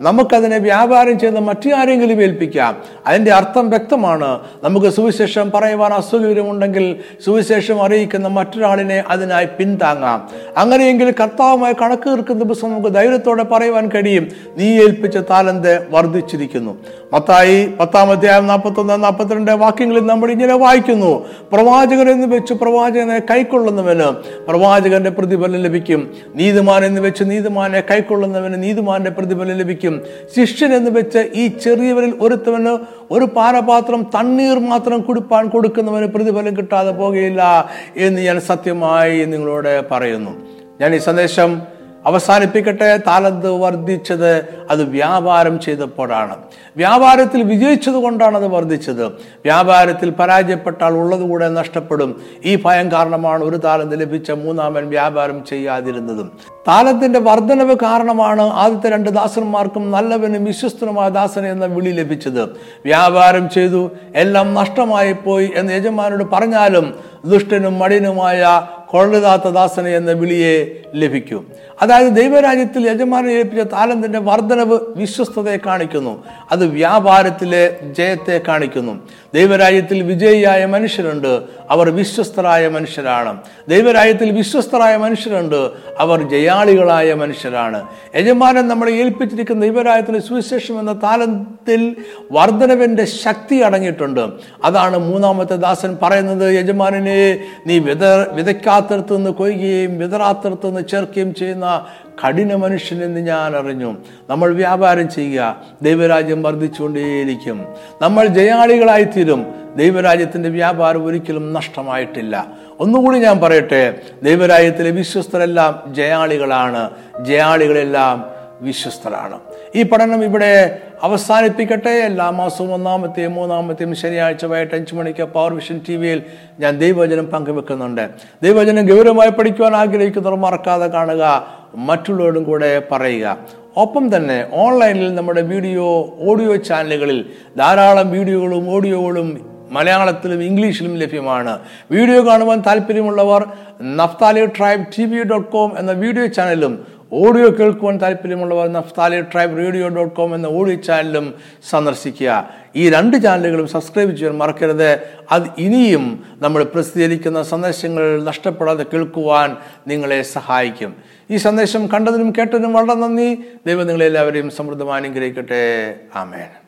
Speaker 1: നമുക്കതിനെ വ്യാപാരം ചെയ്ത് മറ്റു ആരെങ്കിലും ഏൽപ്പിക്കാം. അതിന്റെ അർത്ഥം വ്യക്തമാണ്. നമുക്ക് സുവിശേഷം പറയുവാൻ അസൗകര്യമുണ്ടെങ്കിൽ സുവിശേഷം അറിയിക്കുന്ന മറ്റൊരാളിനെ അതിനായി പിന്താങ്ങാം അങ്ങനെയെങ്കിൽ കർത്താവുമായി കണക്ക് തീർക്കുന്ന ദിവസം നമുക്ക് ധൈര്യത്തോടെ പറയുവാൻ കഴിയും. നീ ഏൽപ്പിച്ച താലന്ത് വർദ്ധിച്ചിരിക്കുന്നു. മത്തായി പത്താം അധ്യായം നാൽപ്പത്തൊന്ന് നാൽപ്പത്തിരണ്ട് വാക്യങ്ങളിൽ നമ്മൾ ഇങ്ങനെ വായിക്കുന്നു. പ്രവാചകൻ എന്ന് വെച്ച് പ്രവാചകനെ കൈക്കൊള്ളുന്നവന് പ്രവാചകന്റെ പ്രതിഫലം ലഭിക്കും. നീതിമാൻ എന്ന് വെച്ച് നീതിമാനെ കൈക്കൊള്ളുന്നവന് നീതിമാന്റെ പ്രതിഫലം ലഭിക്കും. ശിഷ്യൻ എന്ന് വെച്ച് ഈ ചെറിയവരിൽ ഒരുത്തവന് ഒരു പാനപാത്രം തണ്ണീർ മാത്രം കുടിപ്പാൻ കൊടുക്കുന്നവന് പ്രതിഫലം കിട്ടാതെ പോകുകയില്ല എന്ന് ഞാൻ സത്യമായി നിങ്ങളോട് പറയുന്നു. ഞാൻ ഈ സന്ദേശം അവസാനിപ്പിക്കട്ടെ താലന്ത് വർദ്ധിച്ചത് അത് വ്യാപാരം ചെയ്തപ്പോഴാണ്. വ്യാപാരത്തിൽ വിജയിച്ചത് കൊണ്ടാണ് അത് വർദ്ധിച്ചത്. വ്യാപാരത്തിൽ പരാജയപ്പെട്ടാൽ ഉള്ളത് കൂടെ നഷ്ടപ്പെടും. ഈ ഭയം കാരണമാണ് ഒരു താലന്ത് ലഭിച്ച മൂന്നാമൻ വ്യാപാരം ചെയ്യാതിരുന്നതും. താലത്തിന്റെ വർധനവ് കാരണമാണ് ആദ്യത്തെ രണ്ട് ദാസന്മാർക്കും നല്ലവനും വിശ്വസ്തനുമായ ദാസൻ എന്ന വിളി ലഭിച്ചത്. വ്യാപാരം ചെയ്തു എല്ലാം നഷ്ടമായി പോയി എന്ന് യജമാനോട് പറഞ്ഞാലും ദുഷ്ടനും മടിയനുമായ കൊള്ളരുതാത്ത ദാസന് എന്ന വിളിയെ ലഭിക്കും. അതായത് ദൈവരാജ്യത്തിൽ യജമാനെ ഏൽപ്പിച്ച താലന്തിന്റെ വർധനവ് വിശ്വസ്തതയെ കാണിക്കുന്നു. അത് വ്യാപാരത്തിലെ ജയത്തെ കാണിക്കുന്നു. ദൈവരാജ്യത്തിൽ വിജയിയായ മനുഷ്യരുണ്ട്. അവർ വിശ്വസ്തരായ മനുഷ്യരാണ്. ദൈവരാജ്യത്തിൽ വിശ്വസ്തരായ മനുഷ്യരുണ്ട്. അവർ ജയാളികളായ മനുഷ്യരാണ്. യജമാനൻ നമ്മളെ ഏൽപ്പിച്ചിരിക്കുന്ന ദൈവരാജ്യത്തിന്റെ സുവിശേഷം എന്ന താലത്തിൽ വർധനവിന്റെ ശക്തി അടങ്ങിയിട്ടുണ്ട്. അതാണ് മൂന്നാമത്തെ ദാസൻ പറയുന്നത് യജമാനനെ നീ വിത വിതയ്ക്കാത്തടത്തുനിന്ന് കൊയ്യുകയും വിതറാത്തടത്തുനിന്ന് ചേർക്കുകയും ചെയ്യുന്ന കഠിന മനുഷ്യനെന്ന് ഞാൻ അറിഞ്ഞു. നമ്മൾ വ്യാപാരം ചെയ്യുക ദൈവരാജ്യം വർദ്ധിച്ചുകൊണ്ടേയിരിക്കും. നമ്മൾ ജയാളികളായിത്തീരും ദൈവരാജ്യത്തിന്റെ വ്യാപാരം ഒരിക്കലും നഷ്ടമായിട്ടില്ല. ഒന്നുകൂടി ഞാൻ പറയട്ടെ ദൈവരാജ്യത്തിലെ വിശ്വസ്തരെല്ലാം ജയാളികളാണ്. ജയാളികളെല്ലാം വിശ്വസ്തരാണ്. ഈ പഠനം ഇവിടെ അവസാനിപ്പിക്കട്ടെ. എല്ലാ മാസവും ഒന്നാമത്തെയും മൂന്നാമത്തെയും ശനിയാഴ്ച വൈകിട്ട് അഞ്ചു മണിക്ക് പവർ വിഷൻ ടി വിയിൽ ഞാൻ ദൈവവചനം പങ്കുവെക്കുന്നുണ്ട്. ദൈവവചനം ഗൗരവമായി പഠിക്കുവാൻ ആഗ്രഹിക്കുന്നവർ മറക്കാതെ കാണുക. മറ്റുള്ളവരോടും കൂടെ പറയുക. ഒപ്പം തന്നെ ഓൺലൈനിൽ നമ്മുടെ വീഡിയോ ഓഡിയോ ചാനലുകളിൽ ധാരാളം വീഡിയോകളും ഓഡിയോകളും മലയാളത്തിലും ഇംഗ്ലീഷിലും ലഭ്യമാണ്. വീഡിയോ കാണുവാൻ താല്പര്യമുള്ളവർ Naphtali tribe T V dot com എന്ന വീഡിയോ ചാനലും ഓഡിയോ കേൾക്കുവാൻ താല്പര്യമുള്ളവർ Naphtali tribe radio dot com എന്ന ഓഡിയോ ചാനലും സന്ദർശിക്കുക. ഈ രണ്ട് ചാനലുകളും സബ്സ്ക്രൈബ് ചെയ്യാൻ മറക്കരുത്. അത് ഇനിയും നമ്മൾ പ്രസിദ്ധീകരിക്കുന്ന സന്ദേശങ്ങൾ നഷ്ടപ്പെടാതെ കേൾക്കുവാൻ നിങ്ങളെ സഹായിക്കും. ഈ സന്ദേശം കണ്ടതിനും കേട്ടതിനും വളരെ നന്ദി. ദൈവം നിങ്ങളെല്ലാവരെയും സമൃദ്ധമായി അനുഗ്രഹിക്കട്ടെ. ആമേൻ.